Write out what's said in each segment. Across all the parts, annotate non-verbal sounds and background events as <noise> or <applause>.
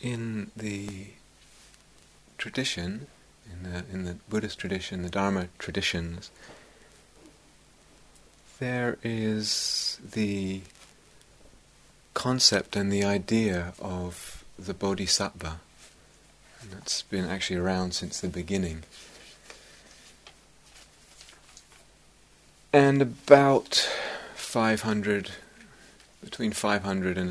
in the tradition, in the, in the Buddhist tradition, the Dharma traditions, there is the concept and the idea of the bodhisattva. And that's been actually around since the beginning. And about 500, between 500 and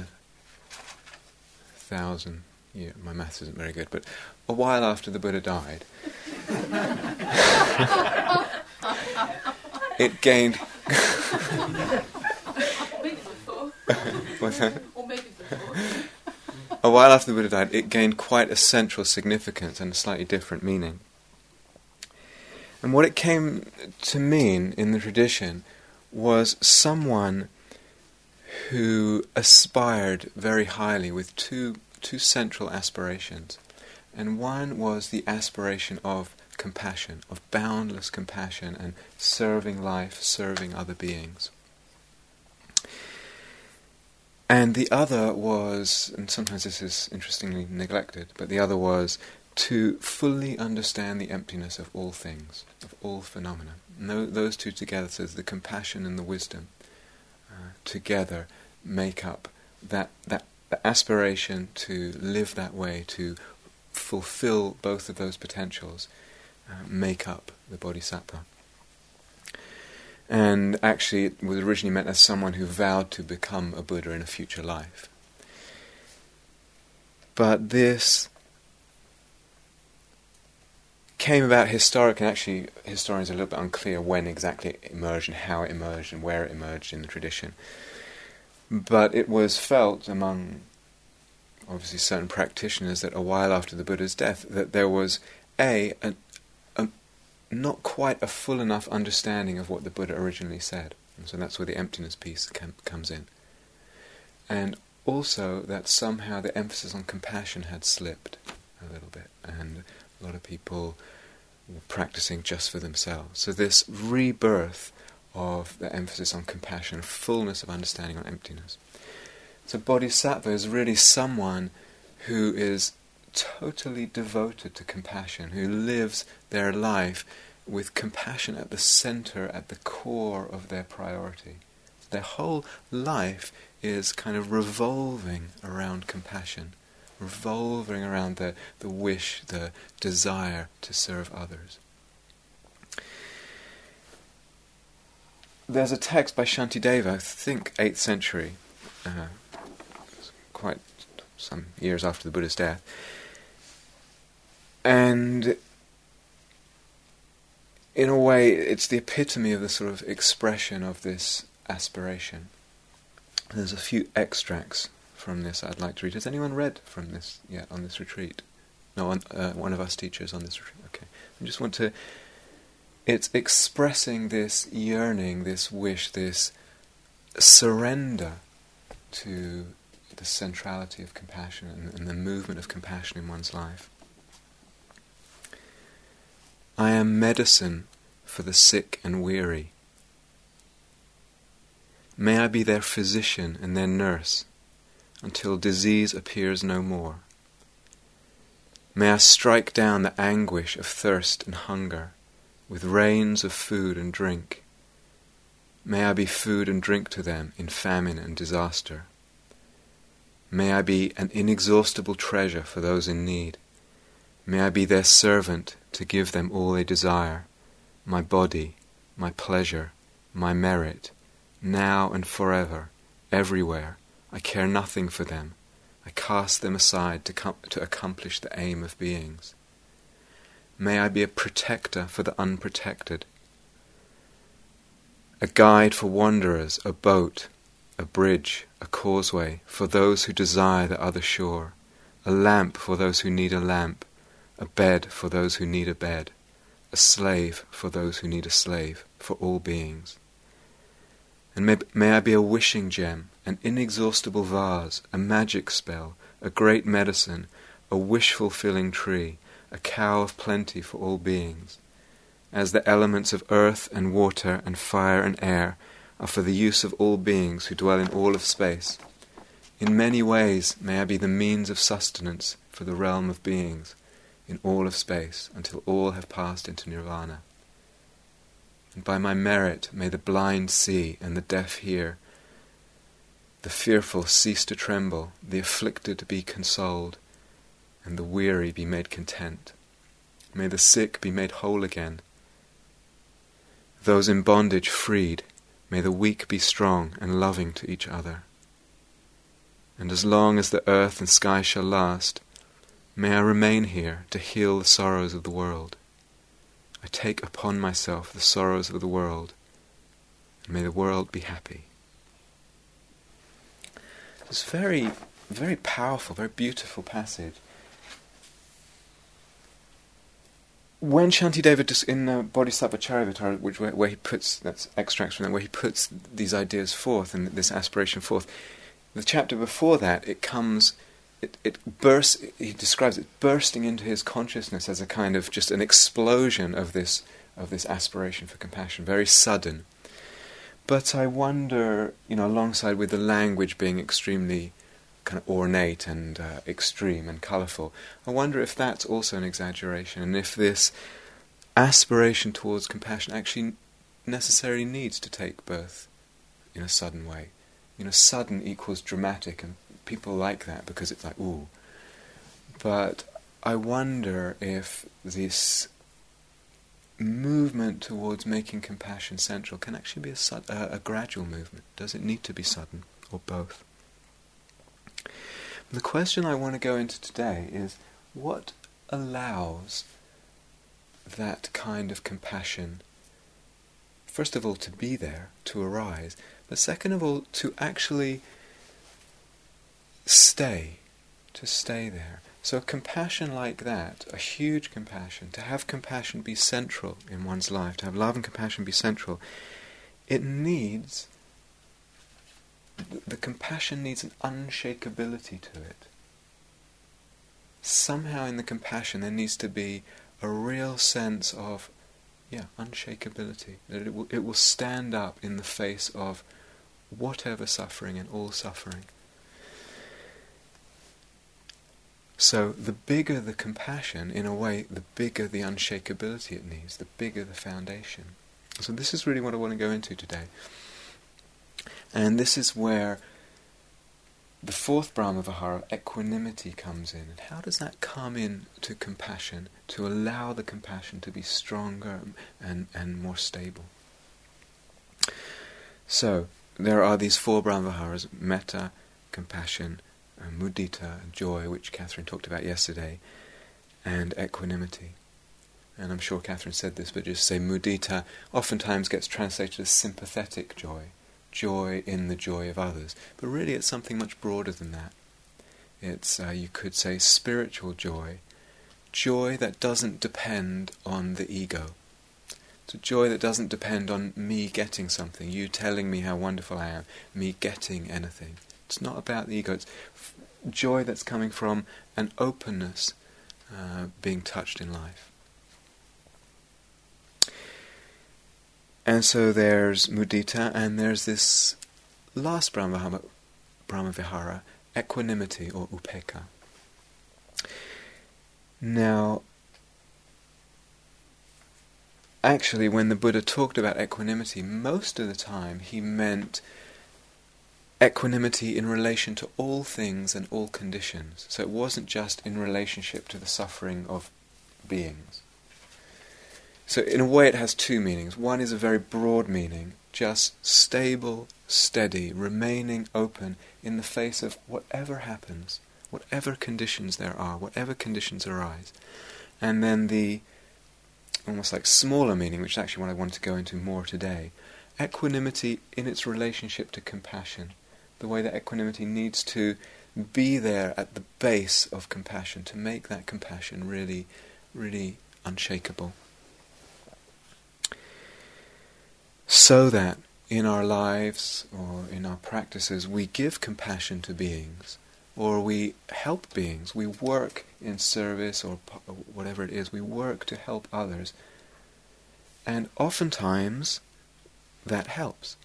1,000, yeah, my maths isn't very good, but a while after the Buddha died, <laughs> it gained. <laughs> <laughs> What's that? A while after the Buddha died, it gained quite a central significance and a slightly different meaning. And what it came to mean in the tradition was someone who aspired very highly with two, two central aspirations. And one was the aspiration of compassion, of boundless compassion and serving life, serving other beings. And the other was, and sometimes this is interestingly neglected, but the other was to fully understand the emptiness of all things, of all phenomena. And those two together, so the compassion and the wisdom, uh, together make up that, that, that aspiration to live that way, to fulfill both of those potentials, uh, make up the bodhisattva. And actually, it was originally meant as someone who vowed to become a Buddha in a future life. But this came about historic, and actually, historians are a little bit unclear when exactly it emerged and how it emerged and where it emerged in the tradition. But it was felt among obviously certain practitioners that a while after the Buddha's death that there was a, a, a not quite a full enough understanding of what the Buddha originally said, and so that's where the emptiness piece com- comes in, and also that somehow the emphasis on compassion had slipped a little bit, and a lot of people were practicing just for themselves. So this rebirth of the emphasis on compassion, fullness of understanding on emptiness. So bodhisattva is really someone who is totally devoted to compassion, who lives their life with compassion at the center, at the core of their priority. Their whole life is kind of revolving around compassion, revolving around the, the wish, the desire to serve others. There's a text by Shantideva, I think 8th century, uh, quite some years after the Buddha's death. And in a way, it's the epitome of the sort of expression of this aspiration. There's a few extracts from this I'd like to read. Has anyone read from this yet on this retreat? No, one, uh, one of us teachers on this retreat. Okay. I just want to. It's expressing this yearning, this wish, this surrender to the centrality of compassion and, and the movement of compassion in one's life. I am medicine for the sick and weary. May I be their physician and their nurse until disease appears no more. May I strike down the anguish of thirst and hunger with rains of food and drink. May I be food and drink to them in famine and disaster. May I be an inexhaustible treasure for those in need. May I be their servant to give them all they desire, my body, my pleasure, my merit, now and forever, everywhere. I care nothing for them. I cast them aside to, com- to accomplish the aim of beings. May I be a protector for the unprotected, a guide for wanderers, a boat, a bridge, a causeway for those who desire the other shore, a lamp for those who need a lamp, a bed for those who need a bed, a slave for those who need a slave, for all beings. And may, may I be a wishing gem, an inexhaustible vase, a magic spell, a great medicine, a wish fulfilling tree, a cow of plenty for all beings. As the elements of earth and water and fire and air are for the use of all beings who dwell in all of space. In many ways may I be the means of sustenance for the realm of beings in all of space until all have passed into nirvana. And by my merit may the blind see and the deaf hear, the fearful cease to tremble, the afflicted be consoled, and the weary be made content. May the sick be made whole again, those in bondage freed, may the weak be strong and loving to each other. And as long as the earth and sky shall last, may I remain here to heal the sorrows of the world. I take upon myself the sorrows of the world, and may the world be happy. It's very, very powerful, very beautiful passage. When Shantideva in uh, Bodhisattva Charyavatara, which where, where, he puts that's extracts from that, where he puts these ideas forth and this aspiration forth, the chapter before that it comes, it it bursts. He describes it bursting into his consciousness as a kind of just an explosion of this of this aspiration for compassion, very sudden. But I wonder, you know, alongside with the language being extremely kind of ornate and uh, extreme and colourful. I wonder if that's also an exaggeration, and if this aspiration towards compassion actually necessarily needs to take birth in a sudden way. You know, sudden equals dramatic, and people like that because it's like, ooh. But I wonder if this movement towards making compassion central can actually be a, uh, a gradual movement. Does it need to be sudden, or both? The question I want to go into today is what allows that kind of compassion, first of all, to be there, to arise, but second of all, to actually stay, to stay there. So, compassion like that, a huge compassion, to have compassion be central in one's life, to have love and compassion be central, it needs the compassion needs an unshakability to it. Somehow in the compassion there needs to be a real sense of, yeah, unshakability. That it will, it will stand up in the face of whatever suffering and all suffering. So the bigger the compassion, in a way, the bigger the unshakability it needs, the bigger the foundation. So this is really what I want to go into today. And this is where the fourth Brahma Vihara, equanimity, comes in. And how does that come in to compassion, to allow the compassion to be stronger and, and more stable? So, there are these four Brahma Viharas metta, compassion, uh, mudita, joy, which Catherine talked about yesterday, and equanimity. And I'm sure Catherine said this, but just say mudita oftentimes gets translated as sympathetic joy joy in the joy of others. But really, it's something much broader than that. It's, uh, you could say, spiritual joy, joy that doesn't depend on the ego. It's a joy that doesn't depend on me getting something, you telling me how wonderful I am, me getting anything. It's not about the ego. It's f- joy that's coming from an openness uh, being touched in life. And so there's mudita, and there's this last Brahma, Brahma Vihara, equanimity or upekkha. Now, actually, when the Buddha talked about equanimity, most of the time he meant equanimity in relation to all things and all conditions. So it wasn't just in relationship to the suffering of beings. So, in a way, it has two meanings. One is a very broad meaning, just stable, steady, remaining open in the face of whatever happens, whatever conditions there are, whatever conditions arise. And then the almost like smaller meaning, which is actually what I want to go into more today equanimity in its relationship to compassion. The way that equanimity needs to be there at the base of compassion to make that compassion really, really unshakable. So that in our lives or in our practices we give compassion to beings or we help beings, we work in service or whatever it is, we work to help others. And oftentimes that helps.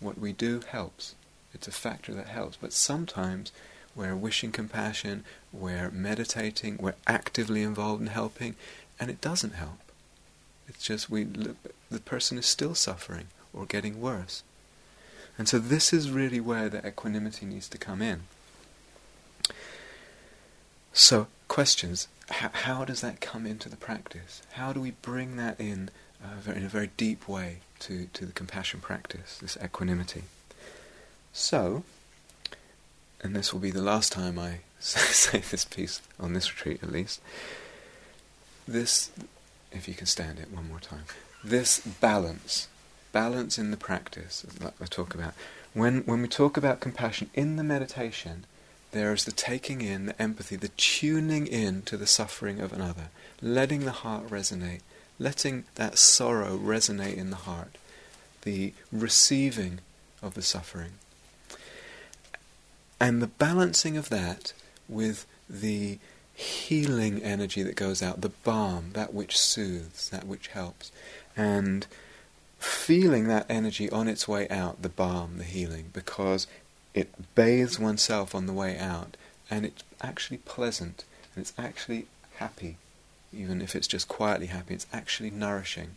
What we do helps. It's a factor that helps. But sometimes we're wishing compassion, we're meditating, we're actively involved in helping, and it doesn't help. It's just we the person is still suffering or getting worse. And so this is really where the equanimity needs to come in. So, questions. How, how does that come into the practice? How do we bring that in uh, in a very deep way to, to the compassion practice, this equanimity? So, and this will be the last time I <laughs> say this piece on this retreat at least, this, if you can stand it one more time, this balance, balance in the practice that I talk about. When, when we talk about compassion in the meditation, there is the taking in, the empathy, the tuning in to the suffering of another, letting the heart resonate, letting that sorrow resonate in the heart, the receiving of the suffering. And the balancing of that with the healing energy that goes out, the balm, that which soothes, that which helps. And feeling that energy on its way out, the balm, the healing, because it bathes oneself on the way out, and it's actually pleasant, and it's actually happy, even if it's just quietly happy, it's actually nourishing.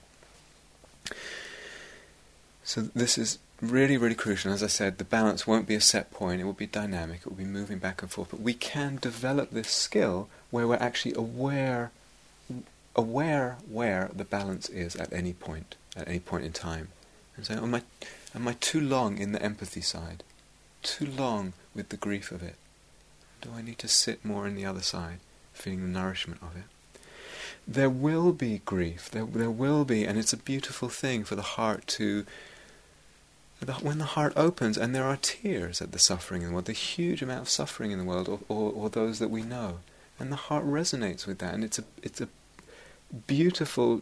So this is really, really crucial. As I said, the balance won't be a set point, it will be dynamic, it will be moving back and forth. But we can develop this skill where we're actually aware aware where the balance is at any point, at any point in time. And so am I am I too long in the empathy side? Too long with the grief of it? Do I need to sit more in the other side, feeling the nourishment of it? There will be grief, there, there will be, and it's a beautiful thing for the heart to when the heart opens and there are tears at the suffering in the world, the huge amount of suffering in the world, or, or, or, those that we know, and the heart resonates with that, and it's a it's a beautiful,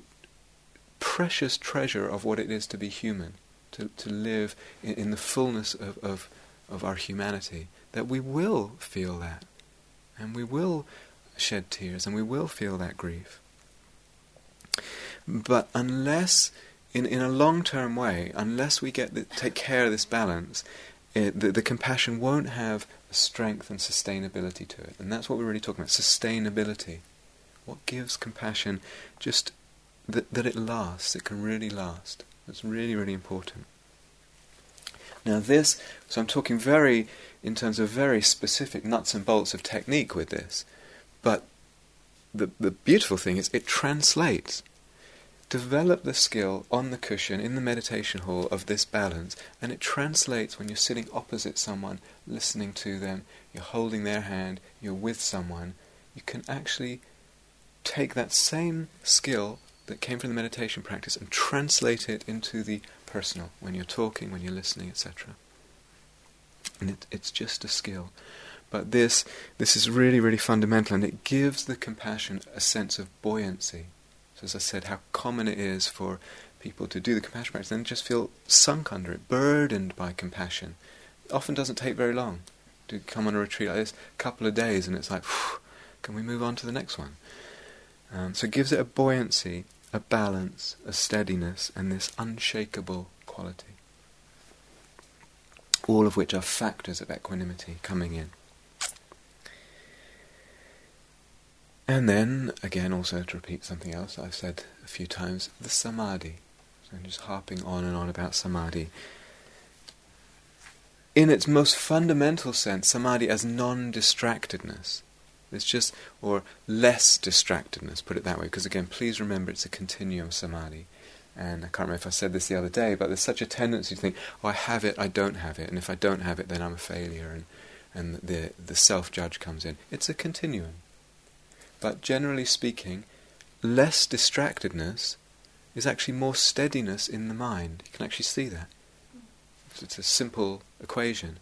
precious treasure of what it is to be human, to to live in, in the fullness of, of of our humanity. That we will feel that, and we will shed tears, and we will feel that grief. But unless in, in a long term way, unless we get the, take care of this balance, it, the, the compassion won't have strength and sustainability to it. And that's what we're really talking about sustainability. What gives compassion just that, that it lasts, it can really last. That's really, really important. Now, this, so I'm talking very, in terms of very specific nuts and bolts of technique with this, but the, the beautiful thing is it translates develop the skill on the cushion in the meditation hall of this balance, and it translates when you're sitting opposite someone, listening to them, you're holding their hand, you're with someone. You can actually take that same skill that came from the meditation practice and translate it into the personal when you're talking, when you're listening, etc. And it, it's just a skill. But this, this is really, really fundamental, and it gives the compassion a sense of buoyancy so as I said, how common it is for people to do the compassion practice and just feel sunk under it, burdened by compassion. It often doesn't take very long to come on a retreat like this, a couple of days, and it's like, can we move on to the next one? Um, so it gives it a buoyancy, a balance, a steadiness, and this unshakable quality. All of which are factors of equanimity coming in. And then, again, also to repeat something else I've said a few times, the samadhi. So I'm just harping on and on about samadhi. In its most fundamental sense, samadhi as non distractedness. It's just, or less distractedness, put it that way, because again, please remember it's a continuum samadhi. And I can't remember if I said this the other day, but there's such a tendency to think, oh, I have it, I don't have it, and if I don't have it, then I'm a failure, and, and the, the self judge comes in. It's a continuum. But generally speaking, less distractedness is actually more steadiness in the mind. You can actually see that. It's a simple equation.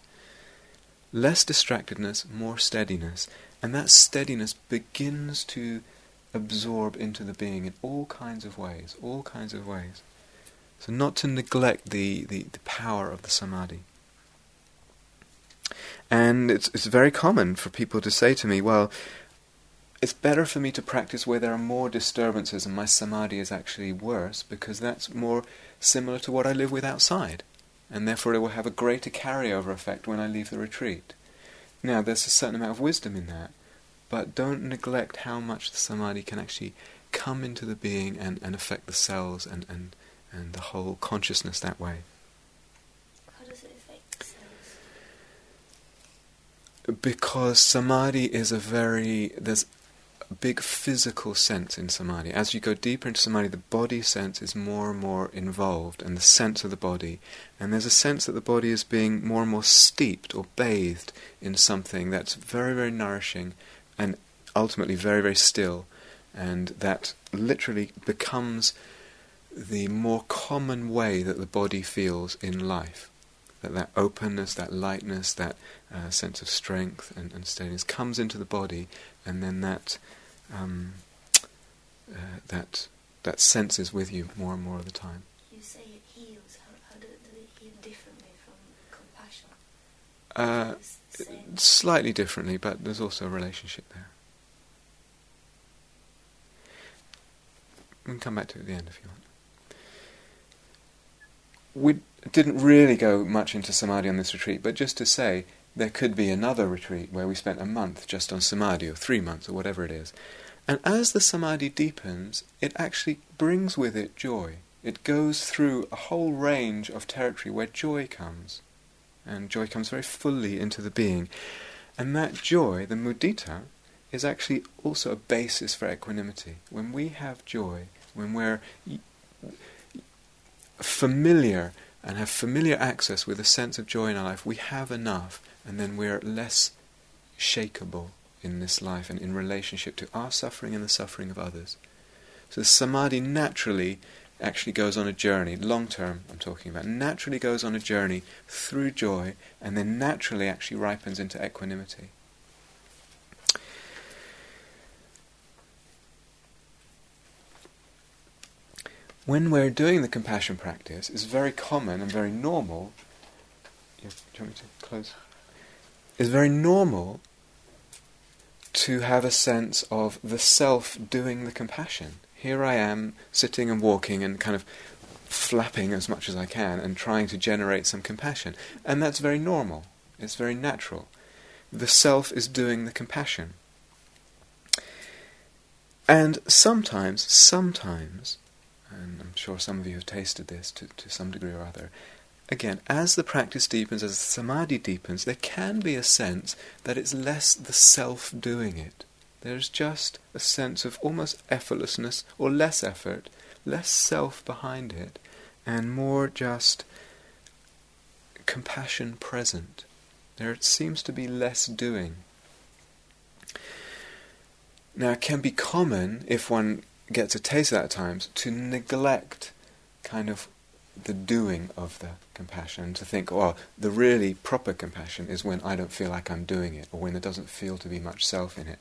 Less distractedness, more steadiness. And that steadiness begins to absorb into the being in all kinds of ways, all kinds of ways. So not to neglect the, the, the power of the samadhi. And it's, it's very common for people to say to me, well, it's better for me to practice where there are more disturbances and my samadhi is actually worse because that's more similar to what I live with outside. and therefore it will have a greater carryover effect when I leave the retreat. Now, there's a certain amount of wisdom in that, but don't neglect how much the samadhi can actually come into the being and, and affect the cells and, and, and the whole consciousness that way. How does it affect the cells? Because samadhi is a very, there's big physical sense in samadhi. As you go deeper into samadhi, the body sense is more and more involved, and the sense of the body. And there's a sense that the body is being more and more steeped or bathed in something that's very, very nourishing and ultimately very, very still. And that literally becomes the more common way that the body feels in life. That that openness, that lightness, that uh, sense of strength and, and steadiness comes into the body, and then that um, uh, that that sense is with you more and more of the time. You say it heals. How, how do, do it heal differently from compassion? Uh, It's the same. slightly differently, but there's also a relationship there. We can come back to it at the end if you want. We didn't really go much into samadhi on this retreat, but just to say there could be another retreat where we spent a month just on samadhi, or three months, or whatever it is. And as the samadhi deepens, it actually brings with it joy. It goes through a whole range of territory where joy comes. And joy comes very fully into the being. And that joy, the mudita, is actually also a basis for equanimity. When we have joy, when we're familiar and have familiar access with a sense of joy in our life, we have enough, and then we're less shakeable in this life and in relationship to our suffering and the suffering of others. So the samadhi naturally actually goes on a journey, long term I'm talking about, naturally goes on a journey through joy and then naturally actually ripens into equanimity. When we're doing the compassion practice, it's very common and very normal. Yeah, do you want me to close? It's very normal to have a sense of the self doing the compassion. Here I am sitting and walking and kind of flapping as much as I can and trying to generate some compassion. And that's very normal. It's very natural. The self is doing the compassion. And sometimes, sometimes, and I'm sure some of you have tasted this to, to some degree or other, again, as the practice deepens, as the samadhi deepens, there can be a sense that it's less the self doing it. There's just a sense of almost effortlessness or less effort, less self behind it, and more just compassion present. There it seems to be less doing. Now, it can be common, if one gets a taste of that at times, to neglect kind of the doing of the compassion, to think, oh, the really proper compassion is when I don't feel like I'm doing it, or when there doesn't feel to be much self in it.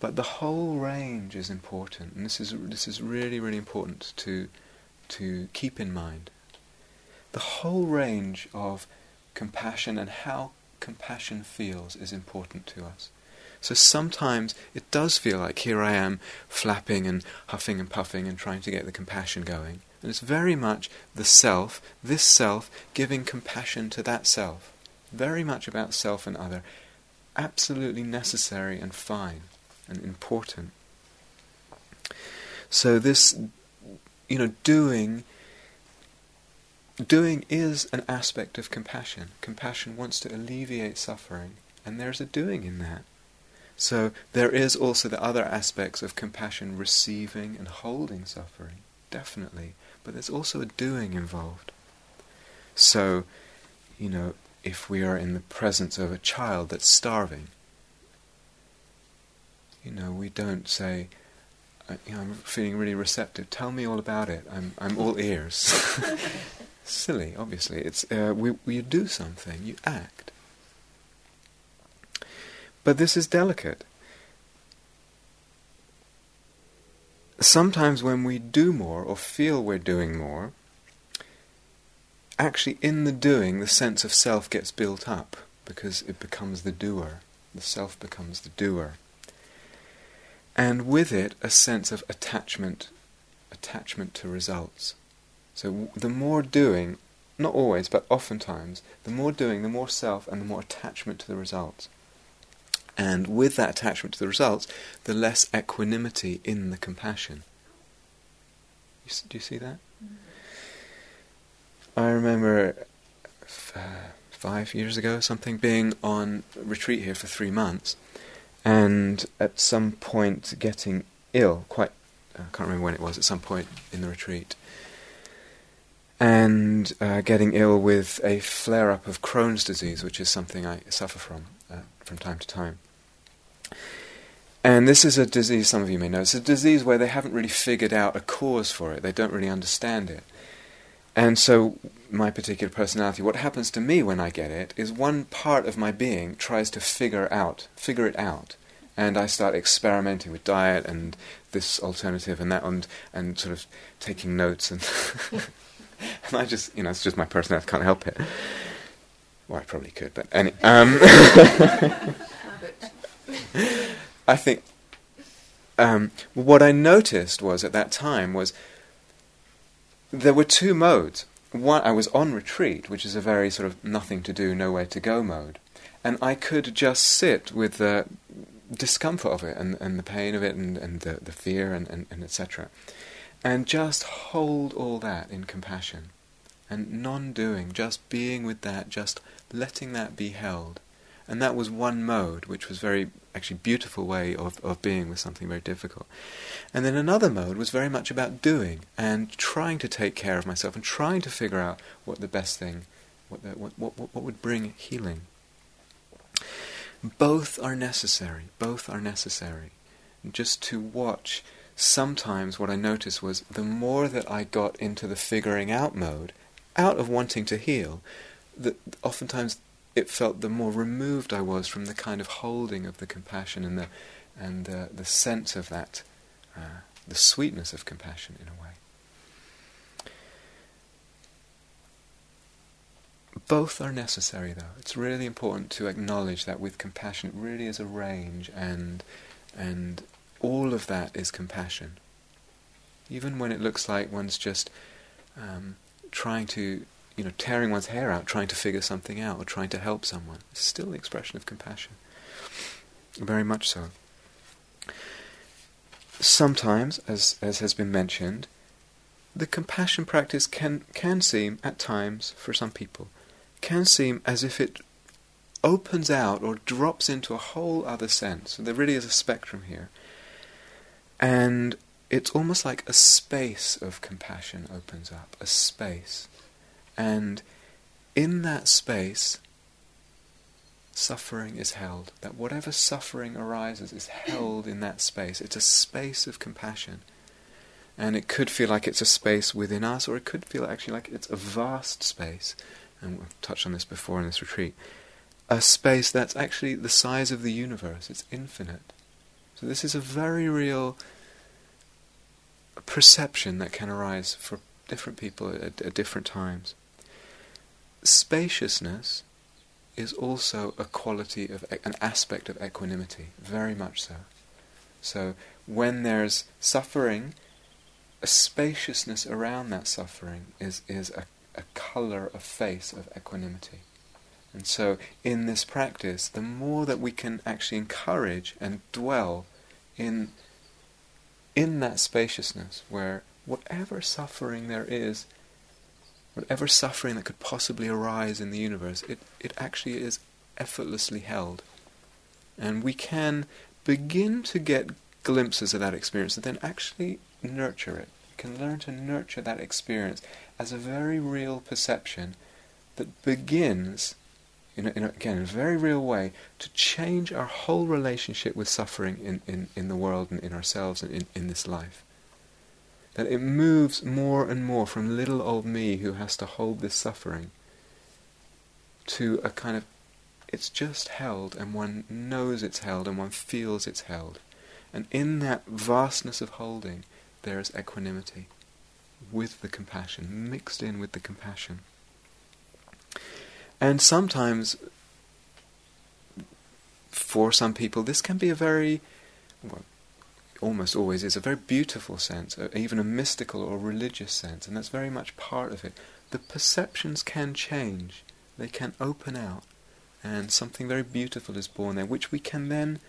But the whole range is important, and this is this is really really important to to keep in mind. The whole range of compassion and how compassion feels is important to us. So sometimes it does feel like here I am flapping and huffing and puffing and trying to get the compassion going. And it's very much the self, this self, giving compassion to that self. Very much about self and other. Absolutely necessary and fine and important. So this, you know, doing doing is an aspect of compassion. Compassion wants to alleviate suffering, and there's a doing in that. So there is also the other aspects of compassion receiving and holding suffering, definitely, but there's also a doing involved. So, you know, if we are in the presence of a child that's starving, you know, we don't say, "I- you know, I'm feeling really receptive. Tell me all about it. I'm I'm all ears. <laughs> Silly, obviously. It's uh, we we do something. You act. But this is delicate. Sometimes when we do more or feel we're doing more, actually in the doing the sense of self gets built up because it becomes the doer. The self becomes the doer. And with it a sense of attachment, attachment to results. So the more doing, not always, but oftentimes, the more doing, the more self, and the more attachment to the results. And with that attachment to the results, the less equanimity in the compassion. You, do you see that? Mm-hmm. I remember f- uh, five years ago, something, being on retreat here for three months, and at some point getting ill, quite, I can't remember when it was, at some point in the retreat, and uh, getting ill with a flare up of Crohn's disease, which is something I suffer from from time to time. And this is a disease, some of you may know, it's a disease where they haven't really figured out a cause for it, they don't really understand it. And so, my particular personality, what happens to me when I get it is one part of my being tries to figure out, figure it out. And I start experimenting with diet and this alternative and that, and, and sort of taking notes. And, <laughs> and I just, you know, it's just my personality, I can't help it. Well, I probably could, but anyway. Um, <laughs> I think um, what I noticed was at that time was there were two modes. One, I was on retreat, which is a very sort of nothing to do, nowhere to go mode, and I could just sit with the discomfort of it and, and the pain of it and, and the, the fear and, and, and etc. And just hold all that in compassion and non doing, just being with that, just letting that be held. And that was one mode, which was very actually beautiful way of, of being with something very difficult. And then another mode was very much about doing and trying to take care of myself and trying to figure out what the best thing, what, the, what, what, what would bring healing. Both are necessary. Both are necessary. Just to watch, sometimes what I noticed was the more that I got into the figuring out mode, out of wanting to heal, that oftentimes it felt the more removed I was from the kind of holding of the compassion and the and the, the sense of that, uh, the sweetness of compassion in a way. Both are necessary, though. It's really important to acknowledge that with compassion, it really is a range, and and all of that is compassion. Even when it looks like one's just um, trying to you know, tearing one's hair out, trying to figure something out, or trying to help someone. It's still the expression of compassion. Very much so. Sometimes, as, as has been mentioned, the compassion practice can, can seem, at times, for some people, can seem as if it opens out or drops into a whole other sense. There really is a spectrum here. And it's almost like a space of compassion opens up, a space. And in that space, suffering is held. That whatever suffering arises is held in that space. It's a space of compassion. And it could feel like it's a space within us, or it could feel actually like it's a vast space. And we've touched on this before in this retreat. A space that's actually the size of the universe, it's infinite. So, this is a very real perception that can arise for different people at, at different times spaciousness is also a quality of an aspect of equanimity, very much so. So when there's suffering, a spaciousness around that suffering is is a, a color, a face of equanimity. And so in this practice, the more that we can actually encourage and dwell in in that spaciousness where whatever suffering there is whatever suffering that could possibly arise in the universe, it, it actually is effortlessly held. And we can begin to get glimpses of that experience and then actually nurture it. We can learn to nurture that experience as a very real perception that begins, in, a, in a, again, in a very real way, to change our whole relationship with suffering in, in, in the world and in ourselves and in, in this life that it moves more and more from little old me who has to hold this suffering to a kind of it's just held and one knows it's held and one feels it's held. And in that vastness of holding there is equanimity with the compassion, mixed in with the compassion. And sometimes for some people this can be a very well, almost always is a very beautiful sense, uh, even a mystical or religious sense, and that's very much part of it. the perceptions can change, they can open out, and something very beautiful is born there, which we can then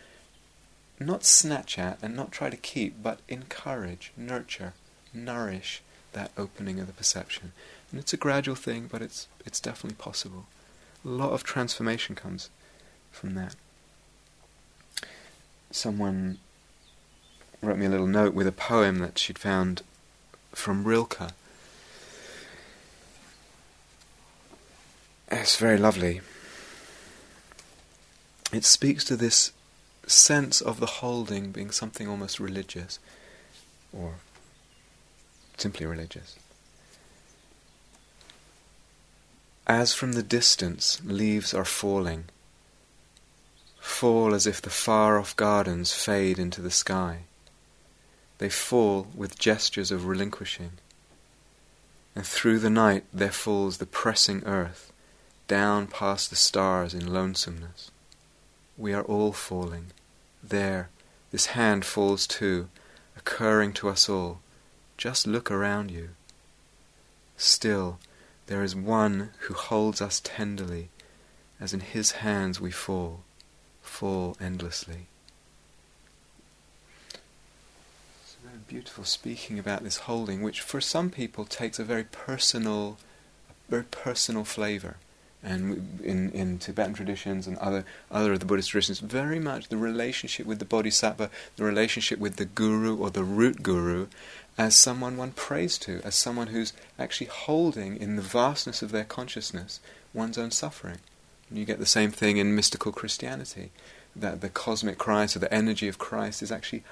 not snatch at and not try to keep, but encourage, nurture, nourish that opening of the perception. And it's a gradual thing, but it's it's definitely possible. A lot of transformation comes from that. Someone wrote me a little note with a poem that she'd found from Rilke. It's very lovely. It speaks to this sense of the holding being something almost religious, or simply religious. As from the distance leaves are falling, fall as if the far off gardens fade into the sky. They fall with gestures of relinquishing. And through the night there falls the pressing earth, down past the stars in lonesomeness. We are all falling. There, this hand falls too, occurring to us all. Just look around you. Still, there is one who holds us tenderly, as in his hands we fall, fall endlessly. It's very beautiful speaking about this holding, which for some people takes a very personal, very personal flavor. And in, in Tibetan traditions and other other of the Buddhist traditions, very much the relationship with the bodhisattva, the relationship with the guru or the root guru, as someone one prays to, as someone who's actually holding in the vastness of their consciousness one's own suffering. And you get the same thing in mystical Christianity, that the cosmic Christ or the energy of Christ is actually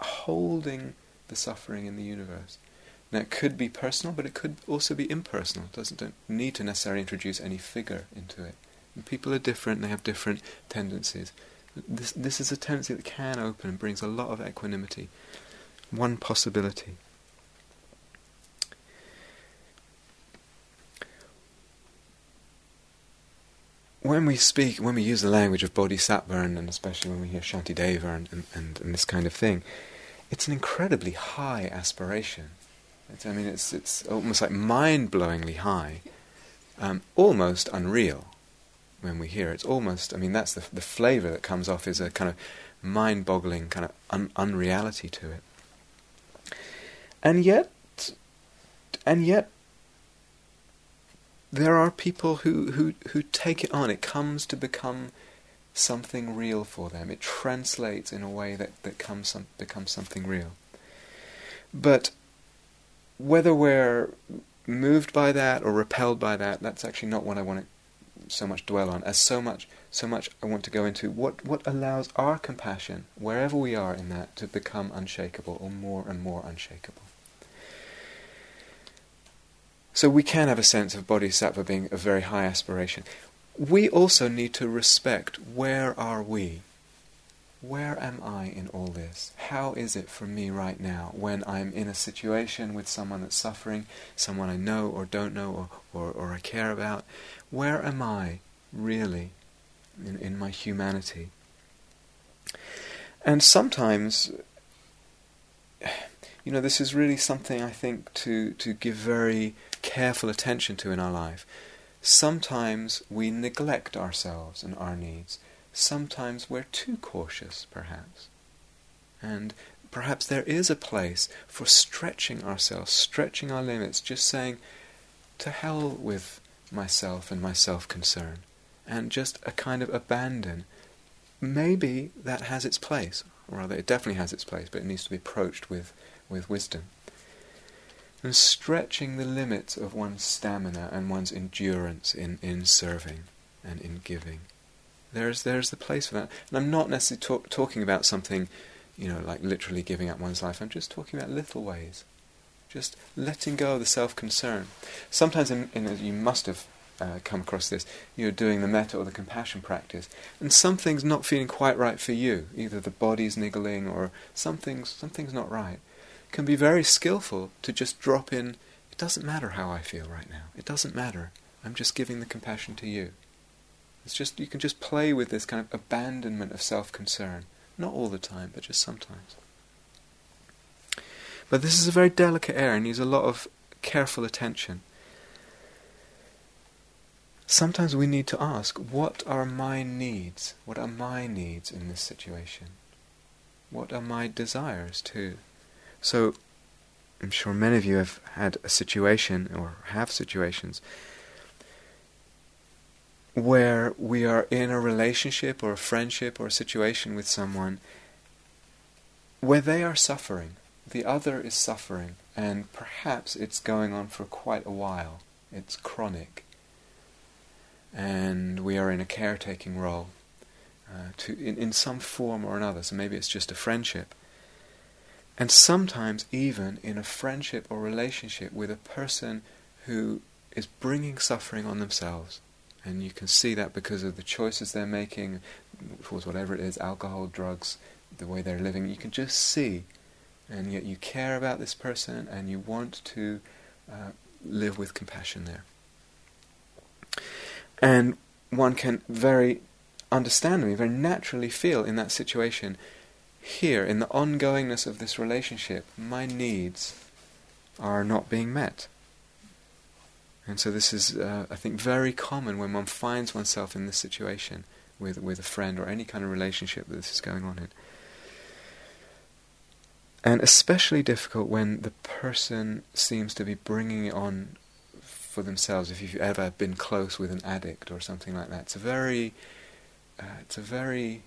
holding the suffering in the universe. Now it could be personal, but it could also be impersonal. It doesn't don't need to necessarily introduce any figure into it. And people are different; they have different tendencies. This this is a tendency that can open and brings a lot of equanimity one possibility. When we speak, when we use the language of bodhisattva, and, and especially when we hear Shantideva and, and, and, and, this kind of thing, it's an incredibly high aspiration. It's, I mean, it's, it's almost like mind blowingly high, um, almost unreal when we hear it. It's almost, I mean, that's the, the flavour that comes off is a kind of mind boggling kind of un- unreality to it. And yet, and yet, there are people who, who, who take it on. It comes to become something real for them. It translates in a way that, that comes some, becomes something real. But whether we're moved by that or repelled by that, that's actually not what I want to so much dwell on. As so much, so much I want to go into what what allows our compassion, wherever we are in that, to become unshakable or more and more unshakable. So we can have a sense of bodhisattva being a very high aspiration. We also need to respect where are we? Where am I in all this? How is it for me right now when I'm in a situation with someone that's suffering, someone I know or don't know or, or, or I care about? Where am I really in, in my humanity? And sometimes, you know, this is really something I think to, to give very careful attention to in our life. Sometimes we neglect ourselves and our needs. Sometimes we're too cautious, perhaps. And perhaps there is a place for stretching ourselves, stretching our limits, just saying, to hell with myself and my self concern, and just a kind of abandon. Maybe that has its place, or rather, it definitely has its place, but it needs to be approached with, with wisdom and stretching the limits of one's stamina and one's endurance in, in serving and in giving. There's, there's the place for that. And I'm not necessarily talk, talking about something, you know, like literally giving up one's life. I'm just talking about little ways. Just letting go of the self concern. Sometimes, in, in, you must have uh, come across this, you're doing the metta or the compassion practice, and something's not feeling quite right for you. Either the body's niggling or something's, something's not right can be very skillful to just drop in, it doesn't matter how I feel right now. It doesn't matter. I'm just giving the compassion to you. It's just you can just play with this kind of abandonment of self-concern. Not all the time, but just sometimes. But this is a very delicate area and needs a lot of careful attention. sometimes we need to ask, what are my needs? What are my needs in this situation? What are my desires too? So, I'm sure many of you have had a situation or have situations where we are in a relationship or a friendship or a situation with someone where they are suffering, the other is suffering, and perhaps it's going on for quite a while. It's chronic. And we are in a caretaking role uh, to in, in some form or another. So maybe it's just a friendship. And sometimes even in a friendship or relationship with a person who is bringing suffering on themselves. And you can see that because of the choices they're making towards whatever it is, alcohol, drugs, the way they're living. You can just see. And yet you care about this person and you want to uh, live with compassion there. And one can very understandably, very naturally feel in that situation here, in the ongoingness of this relationship, my needs are not being met. And so this is, uh, I think, very common when one finds oneself in this situation with, with a friend or any kind of relationship that this is going on in. And especially difficult when the person seems to be bringing it on for themselves. If you've ever been close with an addict or something like that, it's a very, uh, it's a very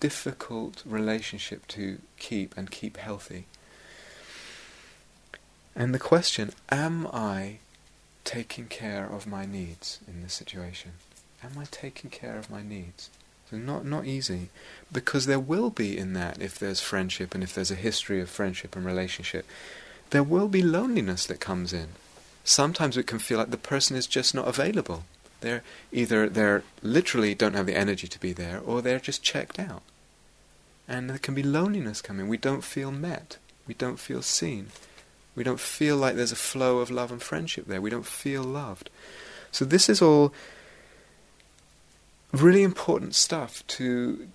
difficult relationship to keep and keep healthy. And the question, am I taking care of my needs in this situation? Am I taking care of my needs? Not not easy, because there will be in that if there's friendship and if there's a history of friendship and relationship, there will be loneliness that comes in. Sometimes it can feel like the person is just not available. They're either they're literally don't have the energy to be there, or they're just checked out. And there can be loneliness coming. We don't feel met. We don't feel seen. We don't feel like there's a flow of love and friendship there. We don't feel loved. So this is all really important stuff to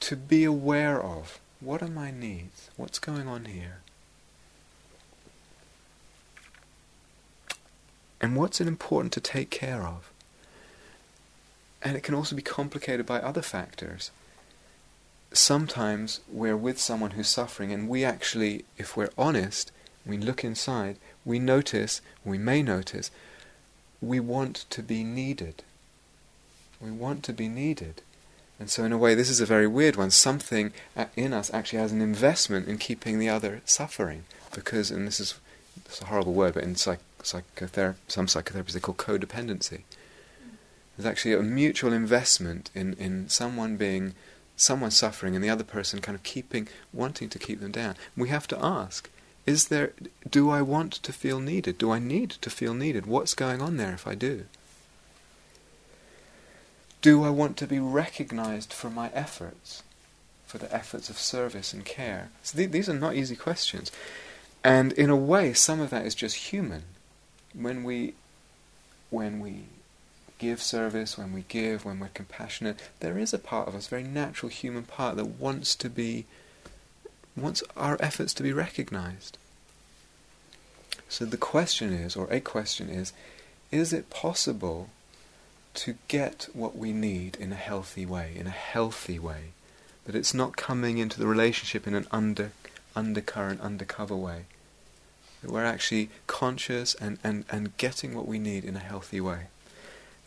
to be aware of. What are my needs? What's going on here? And what's it important to take care of? And it can also be complicated by other factors sometimes we're with someone who's suffering, and we actually, if we're honest, we look inside, we notice, we may notice, we want to be needed. We want to be needed. And so, in a way, this is a very weird one. Something uh, in us actually has an investment in keeping the other suffering. Because, and this is it's a horrible word, but in psych, some psychotherapies they call codependency. There's actually a mutual investment in, in someone being someone suffering and the other person kind of keeping, wanting to keep them down. We have to ask, is there, do I want to feel needed? Do I need to feel needed? What's going on there if I do? Do I want to be recognized for my efforts, for the efforts of service and care? So th- these are not easy questions. And in a way, some of that is just human. When we, when we give service, when we give, when we're compassionate, there is a part of us, very natural human part, that wants to be, wants our efforts to be recognized. So the question is, or a question is, is it possible to get what we need in a healthy way, in a healthy way? That it's not coming into the relationship in an under, undercurrent, undercover way. That we're actually conscious and, and, and getting what we need in a healthy way.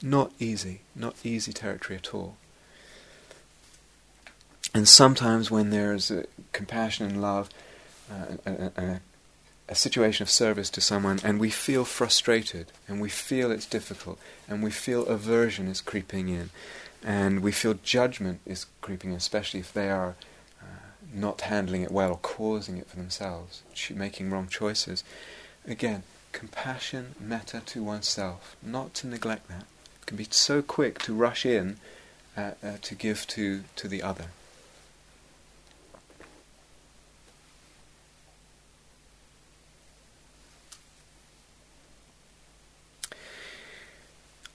Not easy, not easy territory at all. And sometimes when there's a compassion and love, uh, a situation of service to someone, and we feel frustrated, and we feel it's difficult, and we feel aversion is creeping in, and we feel judgment is creeping in, especially if they are uh, not handling it well or causing it for themselves, making wrong choices. Again, compassion, metta to oneself, not to neglect that can be so quick to rush in uh, uh, to give to, to the other.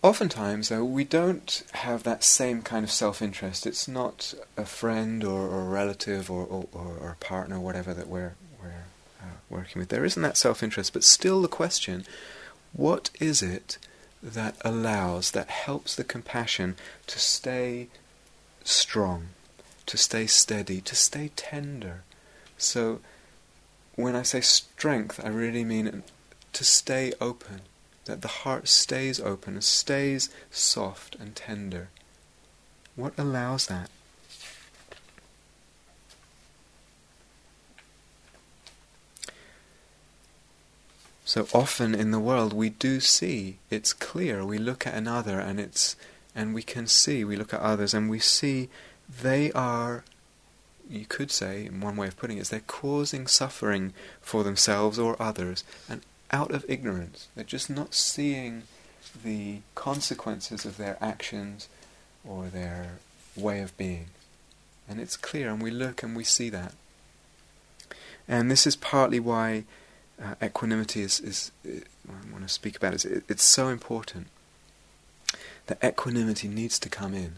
Oftentimes, though, we don't have that same kind of self-interest. It's not a friend or, or a relative or, or, or, a partner, whatever that we're, we're uh, working with. There isn't that self-interest, but still the question, what is it that allows, that helps the compassion to stay strong, to stay steady, to stay tender. So when I say strength, I really mean to stay open, that the heart stays open stays soft and tender. What allows that? So often in the world we do see, it's clear, we look at another and it's and we can see, we look at others and we see they are you could say, in one way of putting it, is they're causing suffering for themselves or others, and out of ignorance. They're just not seeing the consequences of their actions or their way of being. And it's clear, and we look and we see that. And this is partly why uh, equanimity is, is, is, I want to speak about it, it, it's so important. That equanimity needs to come in.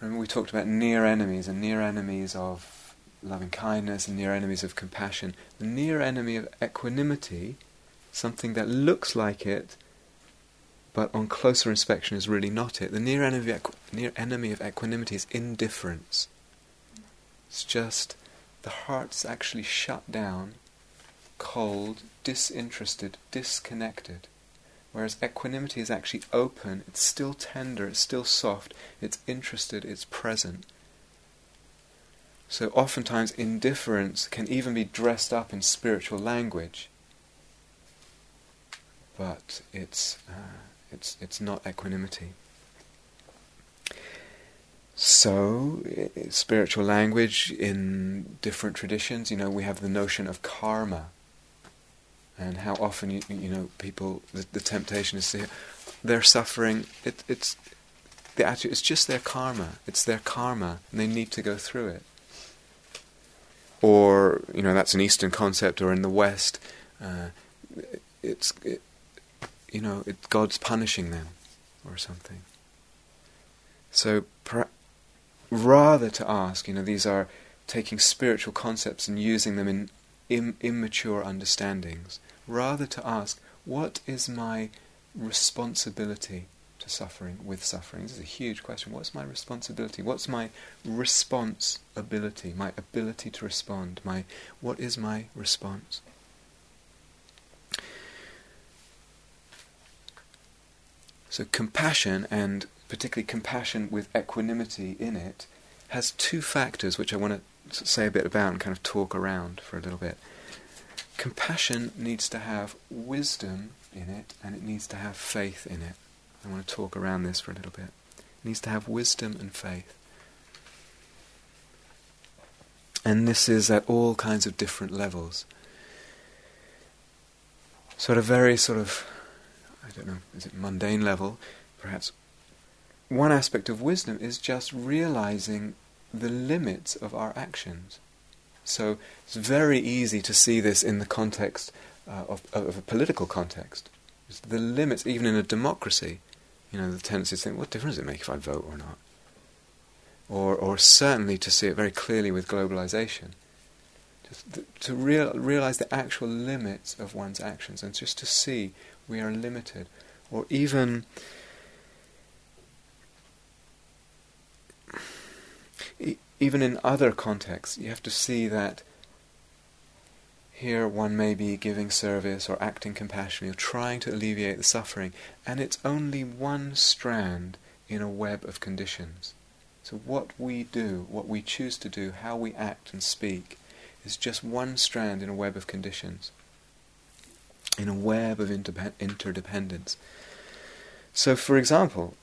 Remember we talked about near enemies and near enemies of loving kindness and near enemies of compassion. The near enemy of equanimity, something that looks like it, but on closer inspection is really not it. The near enemy, equ- near enemy of equanimity is indifference. It's just the heart's actually shut down, cold, disinterested, disconnected. Whereas equanimity is actually open, it's still tender, it's still soft, it's interested, it's present. So oftentimes indifference can even be dressed up in spiritual language, but it's, uh, it's, it's not equanimity. So, spiritual language in different traditions, you know, we have the notion of karma. And how often you, you know people the, the temptation is to they're suffering. It, it's the attitude it's just their karma. It's their karma and they need to go through it or you know that's an eastern concept or in the west uh, it's it, you know it, god's punishing them or something. So rather to ask you know these are taking spiritual concepts and using them in Im- immature understandings, rather to ask, what is my responsibility to suffering, with suffering? This is a huge question. What's my responsibility? What's my response ability, my ability to respond? My, what is my response? So compassion, and particularly compassion with equanimity in it, has two factors which I want to say a bit about and kind of talk around for a little bit. Compassion needs to have wisdom in it and it needs to have faith in it. I want to talk around this for a little bit. It needs to have wisdom and faith. And this is at all kinds of different levels. So, at a very sort of, I don't know, is it mundane level, perhaps, one aspect of wisdom is just realizing the limits of our actions. So it's very easy to see this in the context uh, of, of, a political context. It's the limits, even in a democracy, you know, the tendency to think, what difference does it make if I vote or not? Or, or certainly to see it very clearly with globalization. Just th- to real, realize the actual limits of one's actions and just to see we are limited. Or even even in other contexts, you have to see that here one may be giving service or acting compassionately or trying to alleviate the suffering, and it's only one strand in a web of conditions. So what we do, what we choose to do, how we act and speak, is just one strand in a web of conditions, in a web of interdependence. So, for example,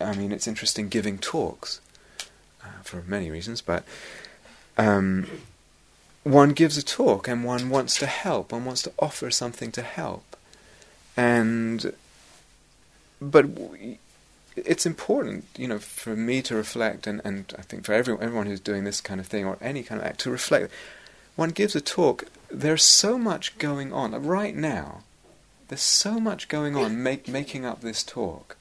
I mean, it's interesting giving talks uh, for many reasons, but um, one gives a talk and one wants to help, one wants to offer something to help, and but it's important, you know, for me to reflect, and, and I think for everyone, everyone who's doing this kind of thing or any kind of act to reflect. One gives a talk. There's so much going on right now. There's so much going on make, making up this talk.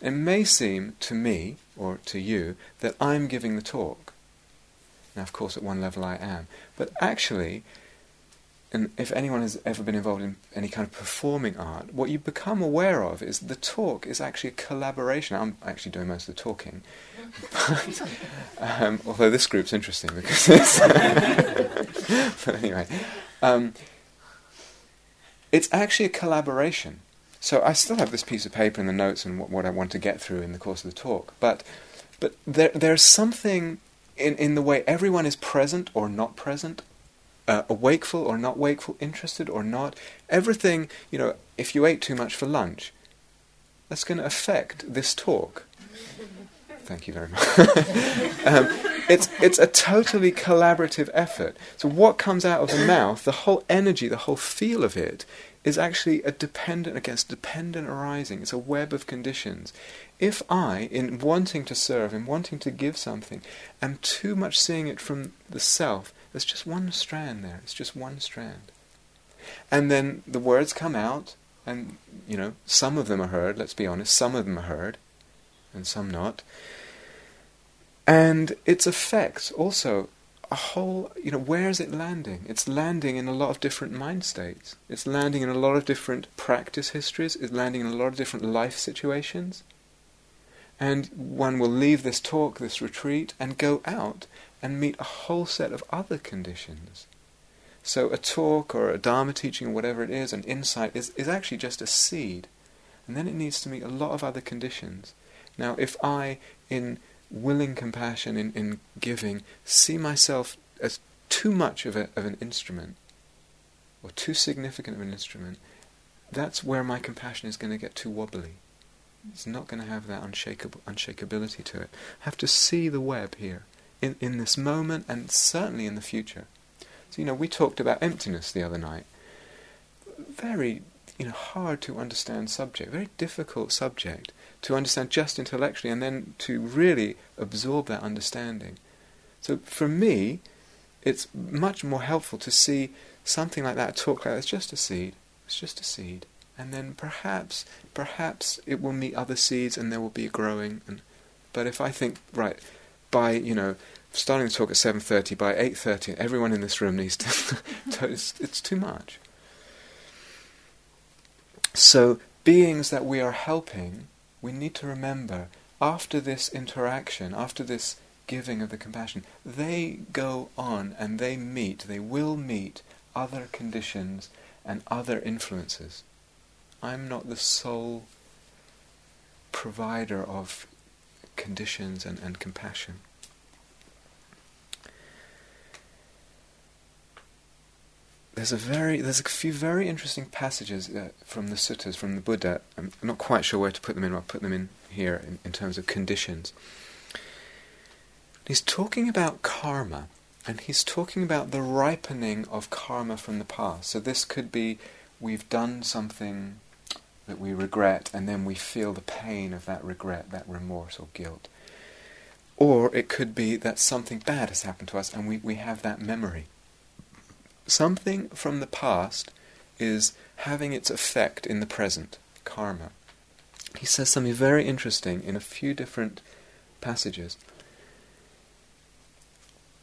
It may seem to me or to you that I'm giving the talk. Now, of course, at one level I am. But actually, and if anyone has ever been involved in any kind of performing art, what you become aware of is the talk is actually a collaboration. I'm actually doing most of the talking, but, um, although this group's interesting because it's. <laughs> but anyway, um, it's actually a collaboration. So I still have this piece of paper and the notes and what, what I want to get through in the course of the talk, but but there there's something in in the way everyone is present or not present uh, or not wakeful, interested or not. Everything, you know, if you ate too much for lunch, that's going to affect this talk. Thank you very much. <laughs> um, it's, it's a totally collaborative effort. So, what comes out of the mouth, the whole energy, the whole feel of it, is actually a dependent against dependent arising. It's a web of conditions. If I, in wanting to serve, in wanting to give something, am too much seeing it from the self, there's just one strand there. It's just one strand. And then the words come out, and, you know, some of them are heard, let's be honest, some of them are heard, and some not. And its effects also a whole, you know, where is it landing? It's landing in a lot of different mind states. It's landing in a lot of different practice histories. It's landing in a lot of different life situations. And one will leave this talk, this retreat, and go out and meet a whole set of other conditions. So a talk or a Dharma teaching or whatever it is, an insight, is, is actually just a seed. And then it needs to meet a lot of other conditions. Now, if I, in willing compassion, in, in giving, see myself as too much of, a, of an instrument, or too significant of an instrument, that's where my compassion is going to get too wobbly. It's not going to have that unshakable, unshakability to it. I have to see the web here in, in this moment and certainly in the future. So, you know, we talked about emptiness the other night. Very, you know, hard to understand subject, very difficult subject to understand just intellectually and then to really absorb that understanding. So for me, it's much more helpful to see something like that, talk like that, it's just a seed. It's just a seed. And then perhaps, perhaps it will meet other seeds and there will be a growing. And, but if I think, right, by you know starting the talk at 7.30 by 8.30 everyone in this room needs to, <laughs> it's, it's too much so beings that we are helping we need to remember after this interaction after this giving of the compassion they go on and they meet they will meet other conditions and other influences i'm not the sole provider of conditions and, and compassion. There's a very there's a few very interesting passages uh, from the suttas from the Buddha. I'm not quite sure where to put them in. But I'll put them in here in, in terms of conditions. He's talking about karma, and he's talking about the ripening of karma from the past. So this could be we've done something that we regret, and then we feel the pain of that regret, that remorse or guilt. Or it could be that something bad has happened to us and we, we have that memory. Something from the past is having its effect in the present, karma. He says something very interesting in a few different passages.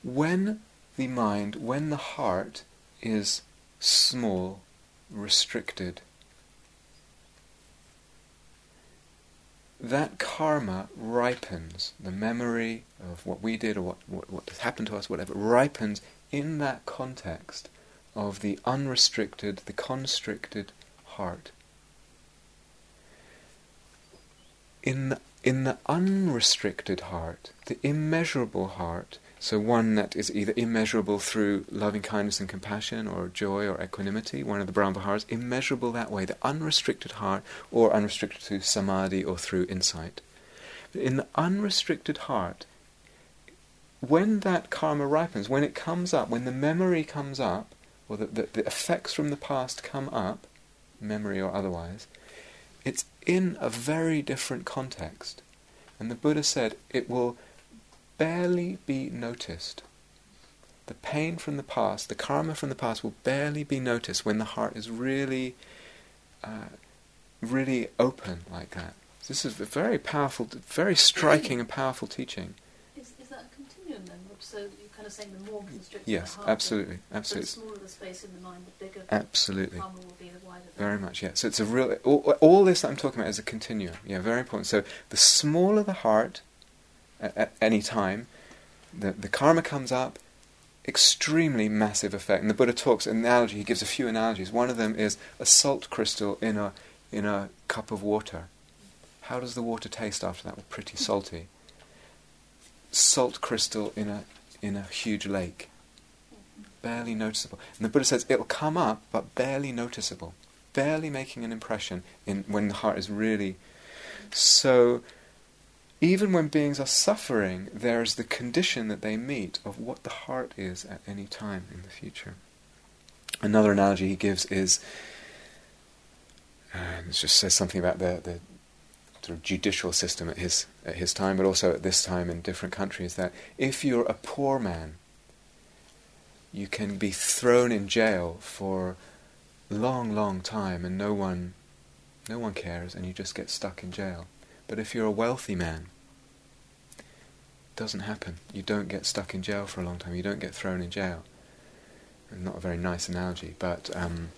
When the mind, when the heart is small, restricted, that karma ripens, the memory of what we did or what, what, what has happened to us, whatever, ripens in that context of the unrestricted, the constricted heart. In the, in the unrestricted heart, the immeasurable heart, so one that is either immeasurable through loving kindness and compassion, or joy or equanimity, one of the Brahmaviharas, immeasurable that way, the unrestricted heart, or unrestricted through samadhi or through insight. In the unrestricted heart, when that karma ripens, when it comes up, when the memory comes up, or the, the, the effects from the past come up, memory or otherwise, it's in a very different context. And the Buddha said it will barely be noticed. The pain from the past, the karma from the past will barely be noticed when the heart is really, uh, really open like that. This is a very powerful, very striking and powerful teaching. Is, is that a continuum then. So kind of saying the more constricted Yes, the absolutely, So the absolutely, smaller the space in the mind, the bigger absolutely. the karma will be, the wider. the- Very much, yeah. So it's a real. All, all this that I'm talking about is a continuum. Yeah, very important. So the smaller the heart, at, at any time, the the karma comes up. Extremely massive effect. And the Buddha talks an analogy. He gives a few analogies. One of them is a salt crystal in a in a cup of water. How does the water taste after that? Well, pretty salty. Salt crystal in a in a huge lake. Barely noticeable. And the Buddha says it'll come up, but barely noticeable, barely making an impression in when the heart is really. So, even when beings are suffering, there is the condition that they meet of what the heart is at any time in the future. Another analogy he gives is, and it just says something about the, the sort of judicial system at his at his time, but also at this time in different countries. That if you're a poor man, you can be thrown in jail for long, long time, and no one, no one cares, and you just get stuck in jail. But if you're a wealthy man, it doesn't happen. You don't get stuck in jail for a long time. You don't get thrown in jail. Not a very nice analogy, but um,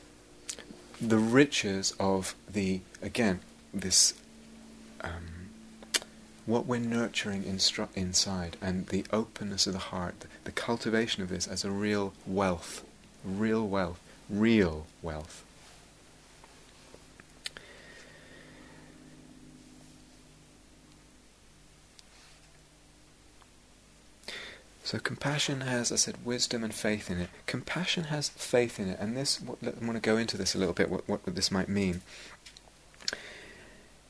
the riches of the again this um, what we're nurturing instru- inside and the openness of the heart, the, cultivation of this as a real wealth, real wealth, real wealth. So compassion has, I said, wisdom and faith in it. Compassion has faith in it, and this. I want to go into this a little bit. What, what this might mean.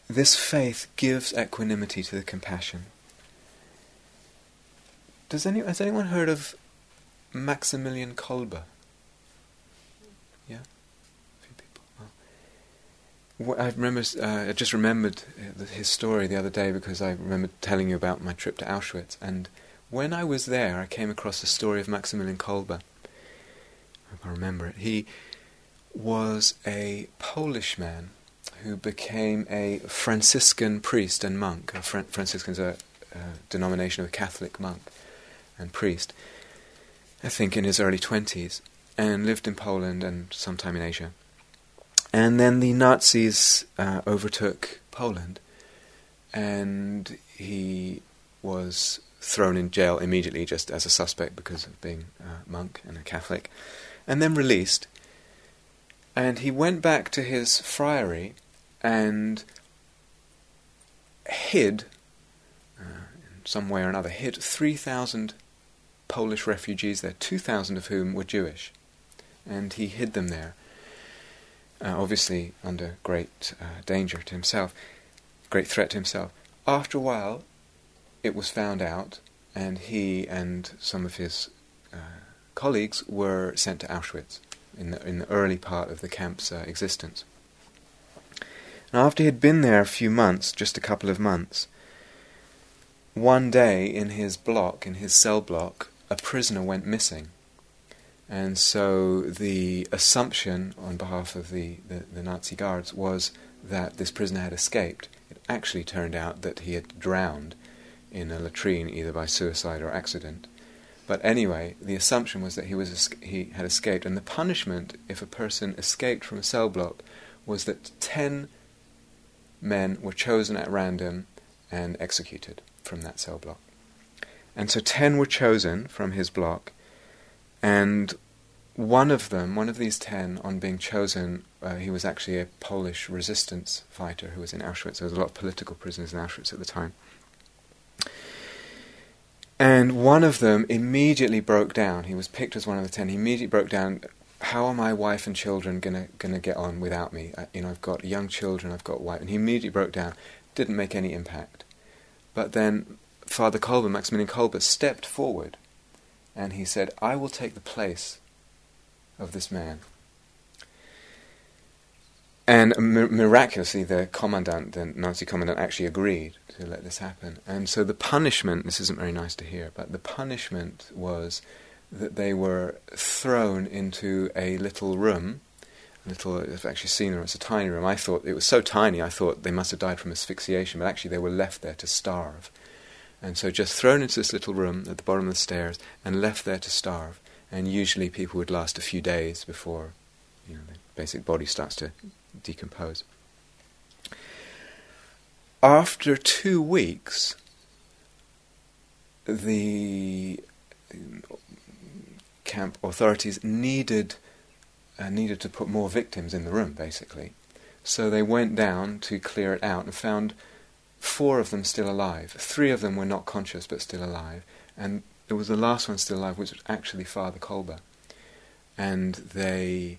This faith gives equanimity to the compassion. Does any has anyone heard of Maximilian Kolbe? Yeah, few people. I remember. Uh, I just remembered uh, his story the other day because I remembered telling you about my trip to Auschwitz and. When I was there, I came across the story of Maximilian Kolbe. I remember it, he was a Polish man who became a Franciscan priest and monk. A Fran- Franciscan a, a denomination of a Catholic monk and priest. I think in his early twenties, and lived in Poland and sometime in Asia. And then the Nazis uh, overtook Poland, and he was thrown in jail immediately just as a suspect because of being a monk and a Catholic, and then released. And he went back to his friary and hid, uh, in some way or another, hid 3,000 Polish refugees there, 2,000 of whom were Jewish. And he hid them there, uh, obviously under great uh, danger to himself, great threat to himself. After a while, it was found out, and he and some of his uh, colleagues were sent to Auschwitz in the, in the early part of the camp's uh, existence. And after he had been there a few months, just a couple of months, one day in his block, in his cell block, a prisoner went missing. And so the assumption on behalf of the, the, the Nazi guards was that this prisoner had escaped. It actually turned out that he had drowned in a latrine either by suicide or accident. But anyway, the assumption was that he was he had escaped, and the punishment if a person escaped from a cell block was that ten men were chosen at random and executed from that cell block. And so ten were chosen from his block, and one of them, one of these ten, on being chosen, uh, he was actually a Polish resistance fighter who was in Auschwitz. There was a lot of political prisoners in Auschwitz at the time. And one of them immediately broke down. He was picked as one of the ten. He immediately broke down. How are my wife and children gonna gonna get on without me? I, you know, I've got young children. I've got wife. And he immediately broke down. Didn't make any impact. But then Father Kolbe, Maximilian Kolbe, stepped forward, and he said, "I will take the place of this man." And mi- miraculously, the commandant, the Nazi commandant, actually agreed to let this happen. And so the punishment, this isn't very nice to hear, but the punishment was that they were thrown into a little room. A little, I've actually seen them, it's a tiny room. I thought it was so tiny, I thought they must have died from asphyxiation, but actually they were left there to starve. and so just thrown into this little room at the bottom of the stairs and left there to starve. And usually people would last a few days before you know, the basic body starts to decompose. After two weeks, the camp authorities needed uh, needed to put more victims in the room, basically. So they went down to clear it out and found four of them still alive. Three of them were not conscious but still alive, and it was the last one still alive, which was actually Father Kolbe. And they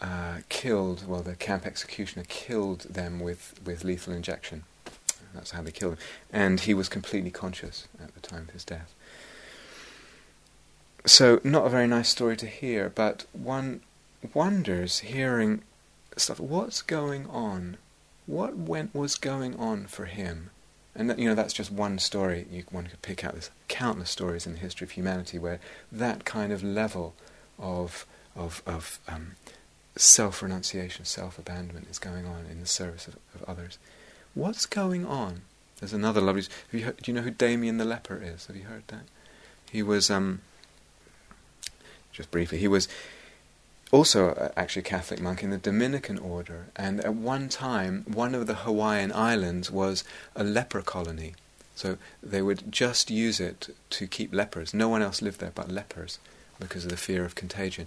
uh, killed, well, the camp executioner killed them with, with lethal injection. That's how they killed him. And he was completely conscious at the time of his death. So, not a very nice story to hear, but one wonders, hearing stuff, what's going on? What went was going on for him? And you know that's just one story. You, one could pick out this countless stories in the history of humanity where that kind of level of of, of um, self renunciation, self abandonment is going on in the service of, of, others. What's going on? There's another lovely. You heard, do you know who Damien the leper is? Have you heard that? He was um, just briefly. He was also actually a Catholic monk in the Dominican order, and at one time, one of the Hawaiian islands was a leper colony. So they would just use it to keep lepers. No one else lived there but lepers because of the fear of contagion.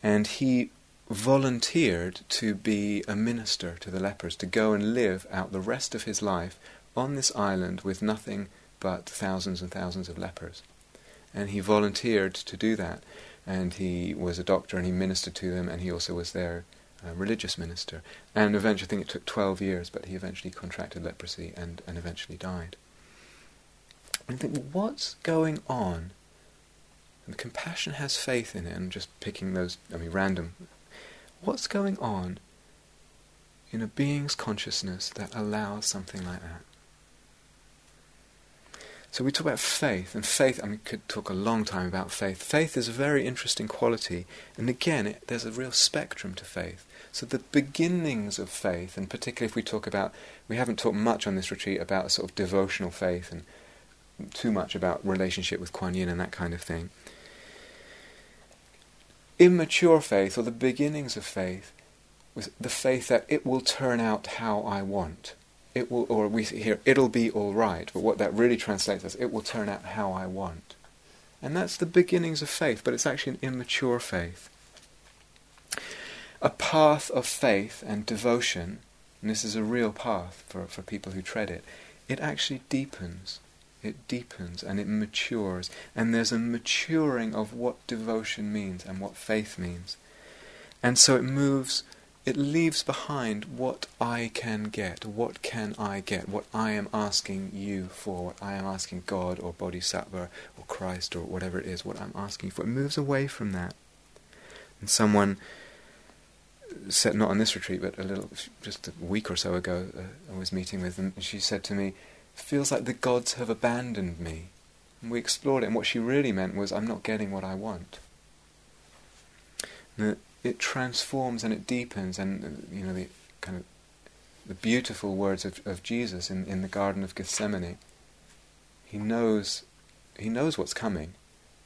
And he volunteered to be a minister to the lepers, to go and live out the rest of his life on this island with nothing but thousands and thousands of lepers. And he volunteered to do that and he was a doctor and he ministered to them, and he also was their uh, religious minister. And eventually, I think it took 12 years, but he eventually contracted leprosy and, and eventually died. And I think, what's going on? And compassion has faith in it, and just picking those, I mean, random. What's going on in a being's consciousness that allows something like that? So we talk about faith, and faith, I mean, could talk a long time about faith. Faith is a very interesting quality, and again, it, there's a real spectrum to faith. So the beginnings of faith, and particularly if we talk about, we haven't talked much on this retreat about a sort of devotional faith and too much about relationship with Kuan Yin and that kind of thing. Immature faith, or the beginnings of faith, was the faith that it will turn out how I want it will, or we hear, it'll be all right, but what that really translates as, it will turn out how I want. And that's the beginnings of faith, but it's actually an immature faith. A path of faith and devotion, and this is a real path for, for people who tread it, it actually deepens. It deepens and it matures, and there's a maturing of what devotion means and what faith means. And so it moves it leaves behind what I can get, what can I get, what I am asking you for, what I am asking God or Bodhisattva or Christ or whatever it is, what I'm asking for. It moves away from that. And someone said, not on this retreat, but a little, just a week or so ago, uh, I was meeting with them, and she said to me, feels like the gods have abandoned me. And we explored it, and what she really meant was, I'm not getting what I want. And it transforms and it deepens, and uh, you know the kind of the beautiful words of, of Jesus in, in the Garden of Gethsemane. He knows, he knows what's coming.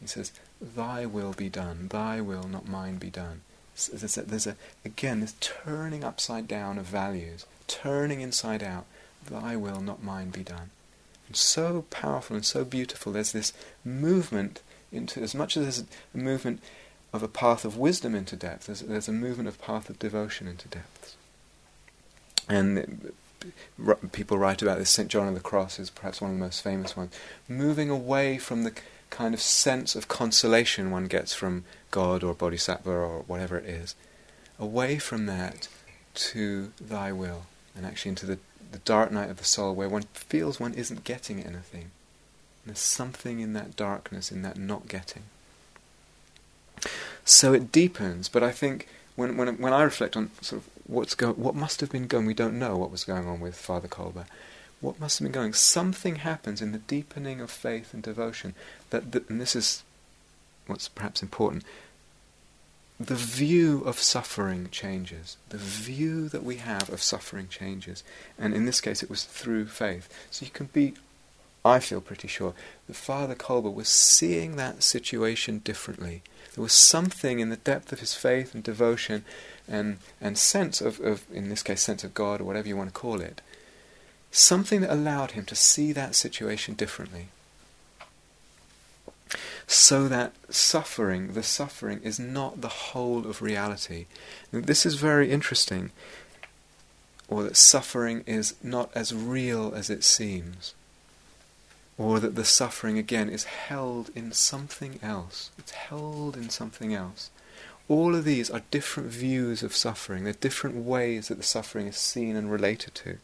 He says, "Thy will be done. Thy will, not mine, be done." So there's, a, there's a again this turning upside down of values, turning inside out. Thy will, not mine, be done. And so powerful and so beautiful. There's this movement into as much as there's a movement of a path of wisdom into depth. There's, there's a movement of path of devotion into depths. And r- people write about this. St. John of the Cross is perhaps one of the most famous ones. Moving away from the kind of sense of consolation one gets from God or Bodhisattva or whatever it is, away from that to Thy will, and actually into the, the dark night of the soul where one feels one isn't getting anything. There's something in that darkness, in that not getting. So it deepens, but I think when when when I reflect on sort of what's go what must have been going, we don't know what was going on with Father Kolbe. What must have been going? Something happens in the deepening of faith and devotion that, the, and this is what's perhaps important. The view of suffering changes. The view that we have of suffering changes, and in this case, it was through faith. So you can be I feel pretty sure that Father Kolbe was seeing that situation differently. There was something in the depth of his faith and devotion and, and sense of, of, in this case, sense of God or whatever you want to call it, something that allowed him to see that situation differently. So that suffering, the suffering, is not the whole of reality. this is very interesting, or that suffering is not as real as it seems or that the suffering again is held in something else. It's held in something else. All of these are different views of suffering. They're different ways that the suffering is seen and related to.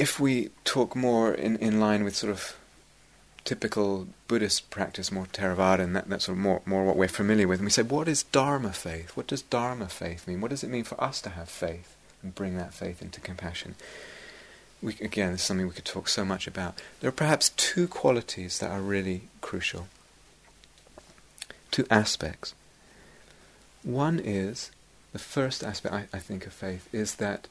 If we talk more in, in line with sort of typical Buddhist practice, more Theravada, and that, that's sort of more, more what we're familiar with. And we say, what is Dharma faith? What does Dharma faith mean? What does it mean for us to have faith and bring that faith into compassion? We, again, this is something we could talk so much about. There are perhaps two qualities that are really crucial, two aspects. One is, the first aspect I, I think of faith is that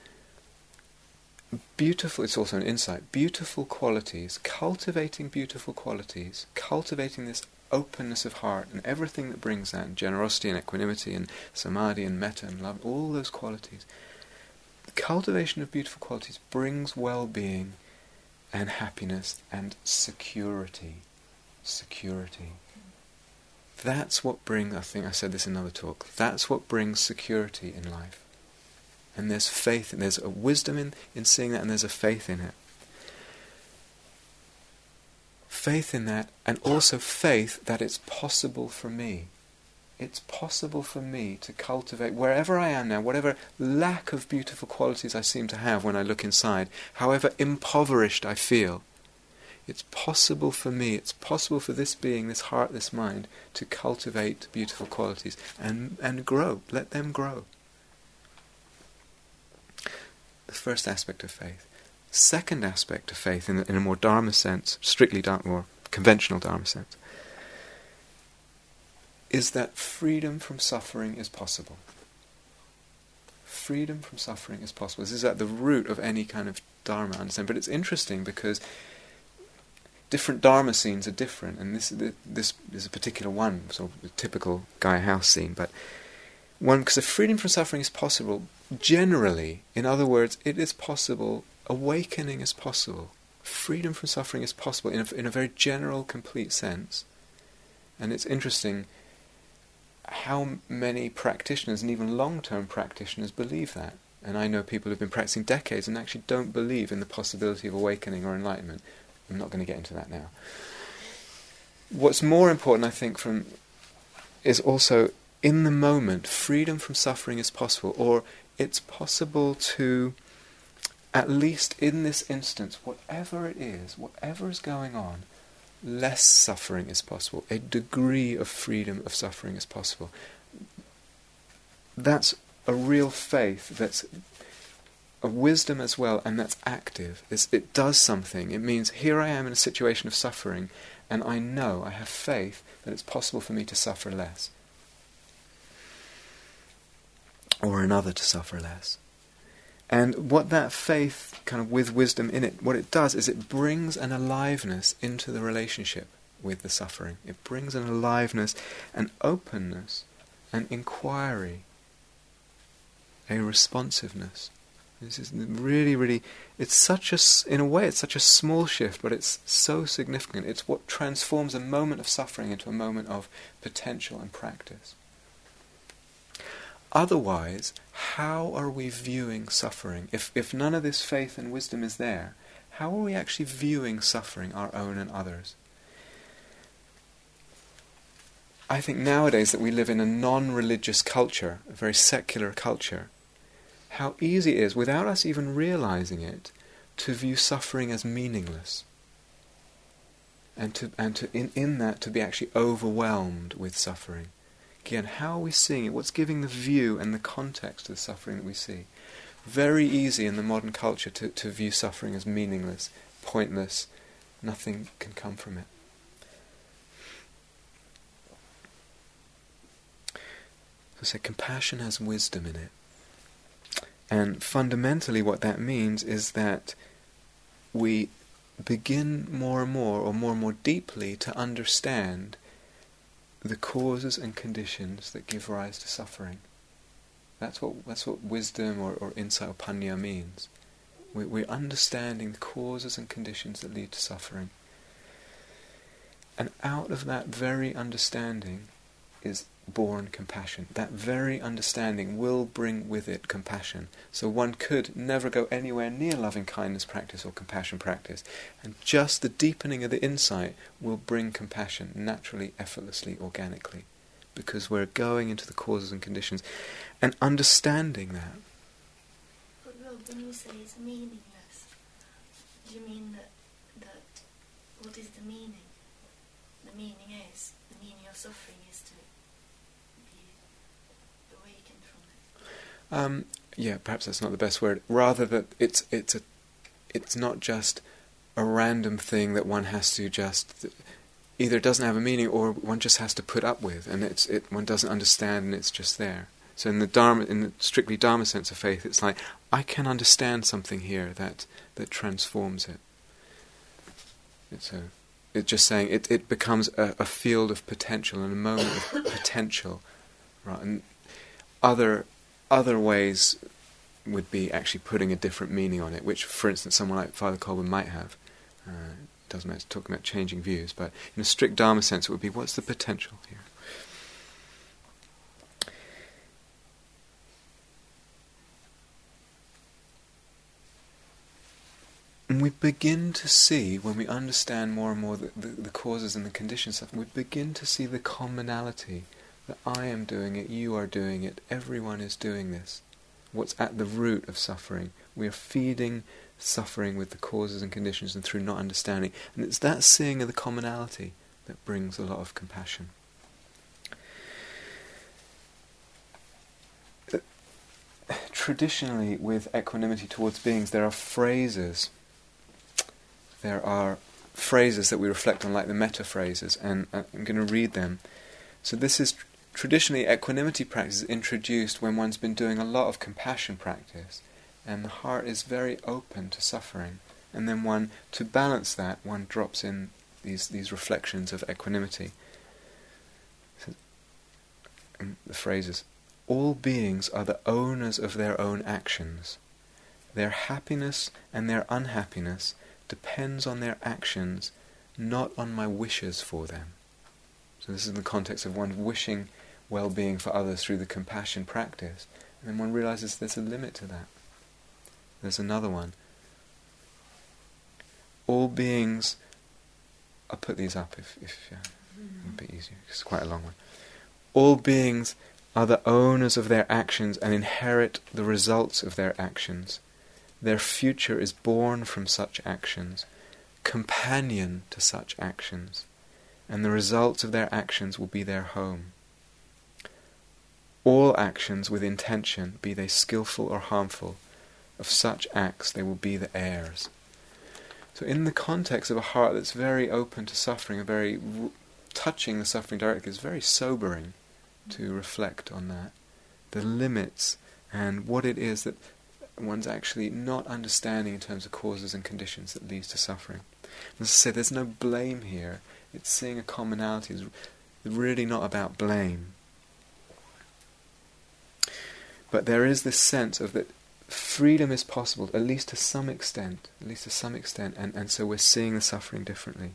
beautiful, it's also an insight, beautiful qualities, cultivating beautiful qualities, cultivating this openness of heart and everything that brings that, generosity and equanimity and samadhi and metta and love, all those qualities. The cultivation of beautiful qualities brings well-being and happiness and security. Security. That's what brings, I think I said this in another talk, that's what brings security in life. And there's faith, and there's a wisdom in, in seeing that, and there's a faith in it. Faith in that, and also faith that it's possible for me. It's possible for me to cultivate wherever I am now, whatever lack of beautiful qualities I seem to have when I look inside, however impoverished I feel. It's possible for me, it's possible for this being, this heart, this mind, to cultivate beautiful qualities and, and grow. Let them grow the first aspect of faith. Second aspect of faith, in, in a more Dharma sense, strictly Dharma, more conventional Dharma sense, is that freedom from suffering is possible. Freedom from suffering is possible. This is at the root of any kind of Dharma understanding. But it's interesting because different Dharma scenes are different, and this this is a particular one, sort of a typical Gaia house scene, but one because the freedom from suffering is possible generally. In other words, it is possible. Awakening is possible. Freedom from suffering is possible in a, in a very general, complete sense. And it's interesting how many practitioners and even long-term practitioners believe that. And I know people who've been practicing decades and actually don't believe in the possibility of awakening or enlightenment. I'm not going to get into that now. What's more important, I think, from is also in the moment, freedom from suffering is possible, or it's possible to, at least in this instance, whatever it is, whatever is going on, less suffering is possible. A degree of freedom of suffering is possible. That's a real faith that's a wisdom as well, and that's active. It's, it does something. It means here I am in a situation of suffering, and I know, I have faith that it's possible for me to suffer less or another to suffer less. And what that faith, kind of with wisdom in it, what it does is it brings an aliveness into the relationship with the suffering. It brings an aliveness, an openness, an inquiry, a responsiveness. This is really, really, it's such a, in a way, it's such a small shift, but it's so significant. It's what transforms a moment of suffering into a moment of potential and practice. Otherwise, how are we viewing suffering? If, if none of this faith and wisdom is there, how are we actually viewing suffering, our own and others? I think nowadays that we live in a non religious culture, a very secular culture, how easy it is, without us even realizing it, to view suffering as meaningless. And to, and to in, in that to be actually overwhelmed with suffering. Again, how are we seeing it? What's giving the view and the context to the suffering that we see? Very easy in the modern culture to, to view suffering as meaningless, pointless, nothing can come from it. So say compassion has wisdom in it. And fundamentally, what that means is that we begin more and more, or more and more deeply, to understand the causes and conditions that give rise to suffering. That's what that's what wisdom or, or insight or panya means. We, we're understanding the causes and conditions that lead to suffering. And out of that very understanding is born compassion. That very understanding will bring with it compassion. So one could never go anywhere near loving kindness practice or compassion practice. And just the deepening of the insight will bring compassion naturally, effortlessly, organically. Because we're going into the causes and conditions and understanding that. But Rob, when you say it's meaningless, do you mean that, that what is the meaning? The meaning is, the meaning of suffering is to be awakened from it. Um, yeah, perhaps that's not the best word. Rather that it's it's a it's not just a random thing that one has to just either doesn't have a meaning or one just has to put up with, and it's it one doesn't understand and it's just there. So in the dharma, in the strictly dharma sense of faith, it's like I can understand something here that that transforms it. It's a it's just saying it it becomes a, a field of potential and a moment of <coughs> potential, right? And other other ways would be actually putting a different meaning on it, which, for instance, someone like Father Colvin might have. Uh, doesn't matter it's talking about changing views, but in a strict Dharma sense, it would be what's the potential here? And we begin to see, when we understand more and more the, the, the causes and the conditions, we begin to see the commonality that I am doing it, you are doing it, everyone is doing this. What's at the root of suffering? We are feeding suffering with the causes and conditions and through not understanding. And it's that seeing of the commonality that brings a lot of compassion. Traditionally, with equanimity towards beings, there are phrases. There are phrases that we reflect on, like the metta phrases, and uh, I'm going to read them. So, this is traditionally equanimity practice is introduced when one's been doing a lot of compassion practice and the heart is very open to suffering. And then one, to balance that, one drops in these these reflections of equanimity. Um, the phrases: "All beings are the owners of their own actions. Their happiness and their unhappiness depends on their actions, not on my wishes for them." So this is in the context of one wishing well-being for others through the compassion practice, and then one realizes there's a limit to that. There's another one. All beings. I'll put these up if, if uh, a bit easier. It's quite a long one. All beings are the owners of their actions and inherit the results of their actions. Their future is born from such actions, companion to such actions, and the results of their actions will be their home. All actions with intention, be they skilful or harmful, of such acts they will be the heirs. So, in the context of a heart that's very open to suffering, very touching the suffering directly, is very sobering to reflect on that. The limits and what it is that one's actually not understanding in terms of causes and conditions that leads to suffering. And as I say, there's no blame here. It's seeing a commonality. It's really not about blame. But there is this sense of that freedom is possible, at least to some extent, at least to some extent, and, and so we're seeing the suffering differently.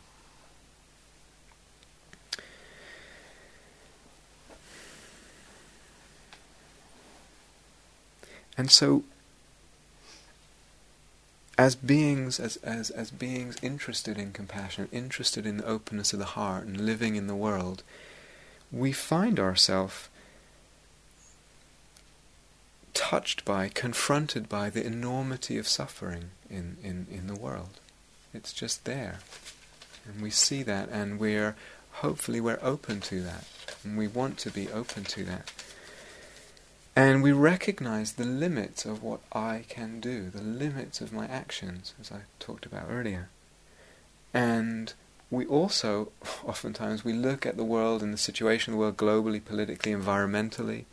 And so, as beings, as, as, as beings interested in compassion, interested in the openness of the heart and living in the world, we find ourselves touched by, confronted by the enormity of suffering in, in, in the world. It's just there. And we see that and we're hopefully we're open to that. And we want to be open to that. And we recognize the limits of what I can do, the limits of my actions, as I talked about earlier. And we also, <laughs> oftentimes, we look at the world and the situation of the world globally, politically, environmentally,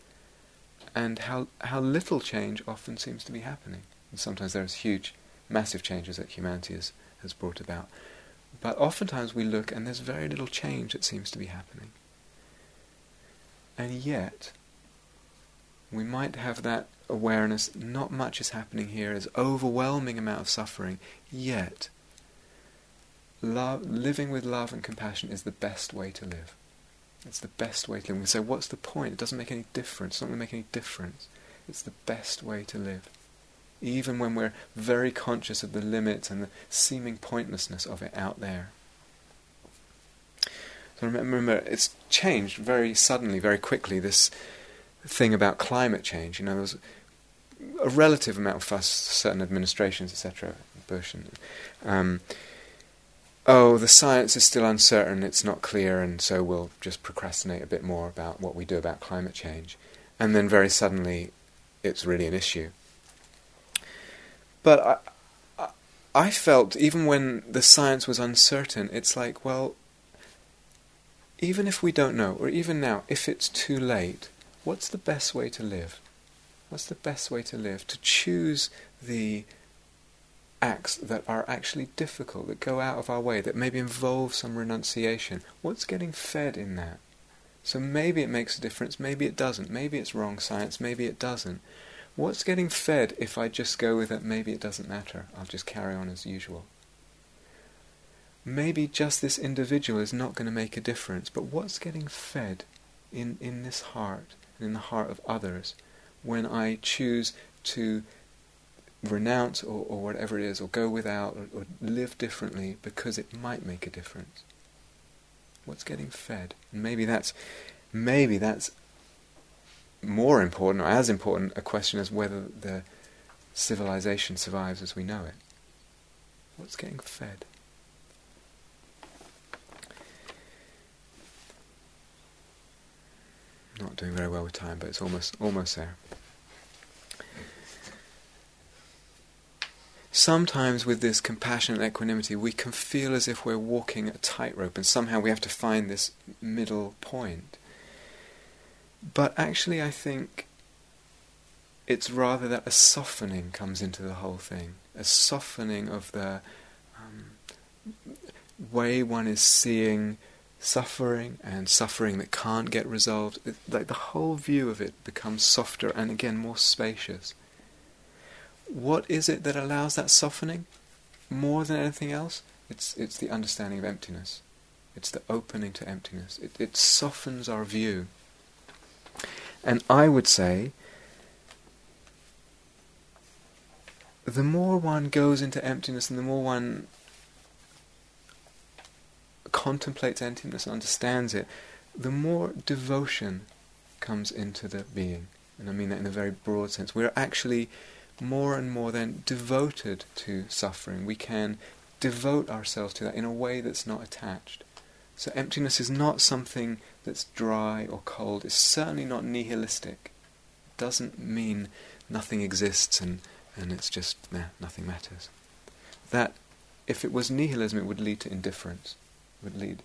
and how how little change often seems to be happening. And sometimes there's huge, massive changes that humanity has, has brought about. But oftentimes we look and there's very little change that seems to be happening. And yet, we might have that awareness, not much is happening here, there's overwhelming amount of suffering, yet love, living with love and compassion is the best way to live. It's the best way to live. We say, what's the point? It doesn't make any difference. It's not going to make any difference. It's the best way to live. Even when we're very conscious of the limits and the seeming pointlessness of it out there. So remember, it's changed very suddenly, very quickly, this thing about climate change. You know, there was a relative amount of fuss, certain administrations, etc., Bush and... Um, oh, the science is still uncertain, it's not clear, and so we'll just procrastinate a bit more about what we do about climate change. And then very suddenly, it's really an issue. But I, I felt, even when the science was uncertain, it's like, well, even if we don't know, or even now, if it's too late, what's the best way to live? What's the best way to live? To choose the acts that are actually difficult, that go out of our way, that maybe involve some renunciation. What's getting fed in that? So maybe it makes a difference, maybe it doesn't. Maybe it's wrong science, maybe it doesn't. What's getting fed if I just go with it, maybe it doesn't matter, I'll just carry on as usual? Maybe just this individual is not going to make a difference, but what's getting fed in, in this heart and in the heart of others when I choose to renounce or, or whatever it is, or go without, or, or live differently because it might make a difference. What's getting fed? And maybe that's maybe that's more important or as important a question as whether the civilization survives as we know it. What's getting fed? Not doing very well with time, but it's almost almost there. Sometimes with this compassion and equanimity, we can feel as if we're walking a tightrope and somehow we have to find this middle point. But actually, I think it's rather that a softening comes into the whole thing, a softening of the um, way one is seeing suffering and suffering that can't get resolved. It, like the whole view of it becomes softer and again more spacious what is it that allows that softening more than anything else? It's, it's the understanding of emptiness. It's the opening to emptiness. It, it softens our view. And I would say the more one goes into emptiness and the more one contemplates emptiness and understands it, the more devotion comes into the being. And I mean that in a very broad sense. We're actually more and more then devoted to suffering. We can devote ourselves to that in a way that's not attached. So emptiness is not something that's dry or cold. It's certainly not nihilistic. It doesn't mean nothing exists and, and it's just, nothing matters. That, if it was nihilism, it would lead to indifference. It would lead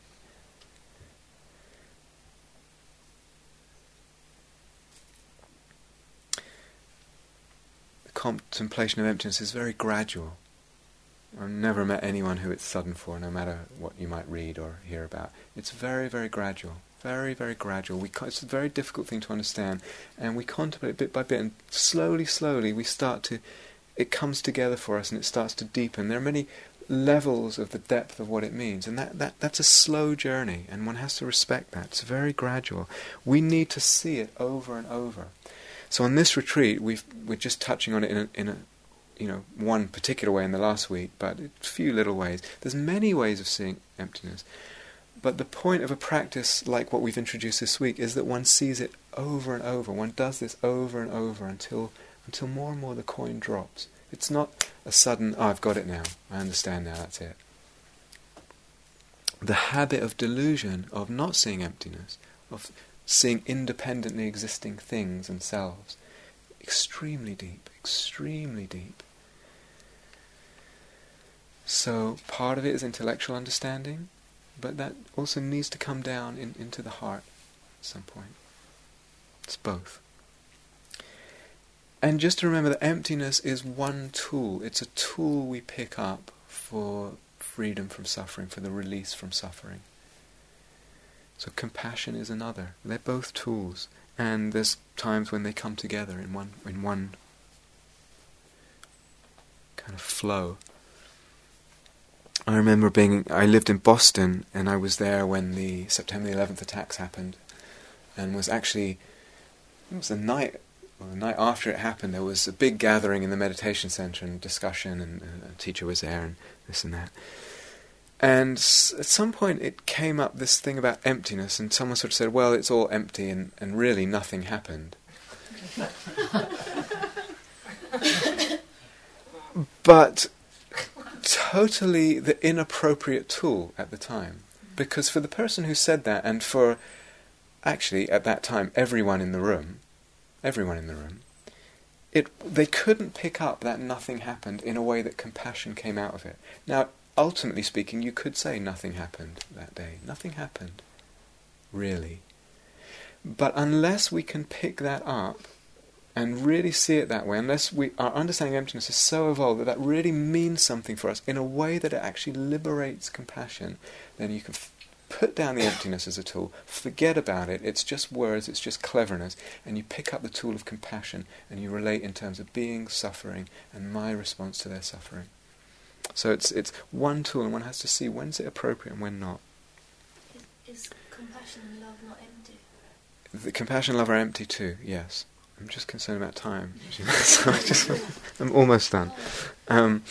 contemplation of emptiness is very gradual. I've never met anyone who it's sudden for, no matter what you might read or hear about. It's very, very gradual. Very, very gradual. We it's a very difficult thing to understand, and we contemplate bit by bit, and slowly, slowly, we start to. It comes together for us, and it starts to deepen. There are many levels of the depth of what it means, and that, that that's a slow journey, and one has to respect that. It's very gradual. We need to see it over and over. So on this retreat, we we're just touching on it in a, in a, you know, one particular way in the last week, but a few little ways. There's many ways of seeing emptiness. But the point of a practice like what we've introduced this week is that one sees it over and over. One does this over and over until until more and more the coin drops. It's not a sudden, oh, I've got it now. I understand now. That's it. The habit of delusion, of not seeing emptiness, of seeing independently existing things and selves. Extremely deep, extremely deep. So part of it is intellectual understanding, but that also needs to come down in, into the heart at some point. It's both. And just to remember that emptiness is one tool. It's a tool we pick up for freedom from suffering, for the release from suffering. So compassion is another. They're both tools, and there's times when they come together in one in one kind of flow. I remember being I lived in Boston and I was there when the September 11th attacks happened and was actually it was the night well, the night after it happened there was a big gathering in the meditation center and discussion and uh, a teacher was there and this and that and at some point it came up this thing about emptiness, and someone sort of said, well, it's all empty, and, and really nothing happened. but totally the inappropriate tool at the time. Because for the person who said that, and for actually at that time everyone in the room, everyone in the room, it, they couldn't pick up that nothing happened in a way that compassion came out of it. Now, ultimately speaking, you could say nothing happened that day. Nothing happened, really. But unless we can pick that up and really see it that way, unless we, our understanding of emptiness is so evolved that that really means something for us in a way that it actually liberates compassion, then you can f- put down the emptiness as a tool, forget about it, it's just words, it's just cleverness, and you pick up the tool of compassion and you relate in terms of being suffering and my response to their suffering. So it's it's one tool, and one has to see when's it appropriate and when not. Is, is compassion and love not empty? The compassion and love are empty too. Yes, I'm just concerned about time. <laughs> <laughs> so I just, <laughs> I'm almost done. Um,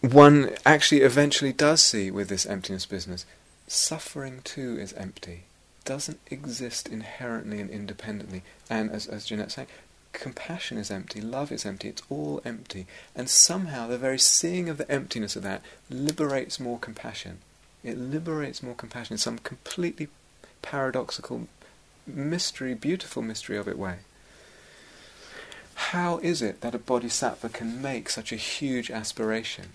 one actually eventually does see with this emptiness business, suffering too is empty, doesn't exist inherently and independently. And as as Jeanette's saying, compassion is empty, love is empty, it's all empty. And somehow the very seeing of the emptiness of that liberates more compassion. It liberates more compassion in some completely paradoxical mystery, beautiful mystery of it way. How is it that a bodhisattva can make such a huge aspiration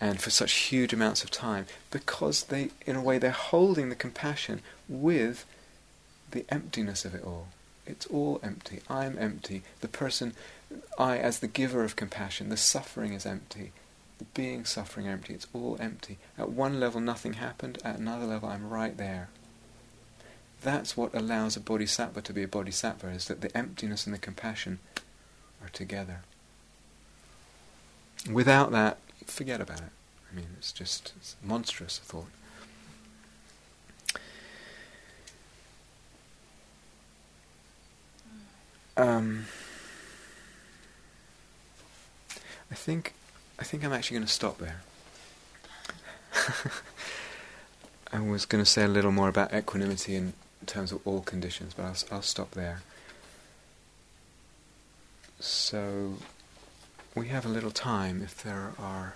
and for such huge amounts of time? Because they, in a way, they're holding the compassion with the emptiness of it all. It's all empty. I'm empty. The person, I, as the giver of compassion, the suffering is empty. The being suffering empty. It's all empty. At one level, nothing happened. At another level, I'm right there. That's what allows a bodhisattva to be a bodhisattva, is that the emptiness and the compassion are together. Without that, forget about it. I mean, it's just it's monstrous thought. Um, I think I think I'm actually going to stop there. <laughs> I was going to say a little more about equanimity in terms of all conditions, but I'll, I'll stop there. So we have a little time if there are.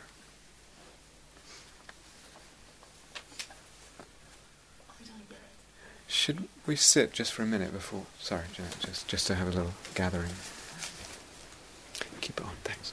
I don't get it. Should we sit just for a minute before? Sorry, Janet, just just to have a little gathering. Keep it on, thanks.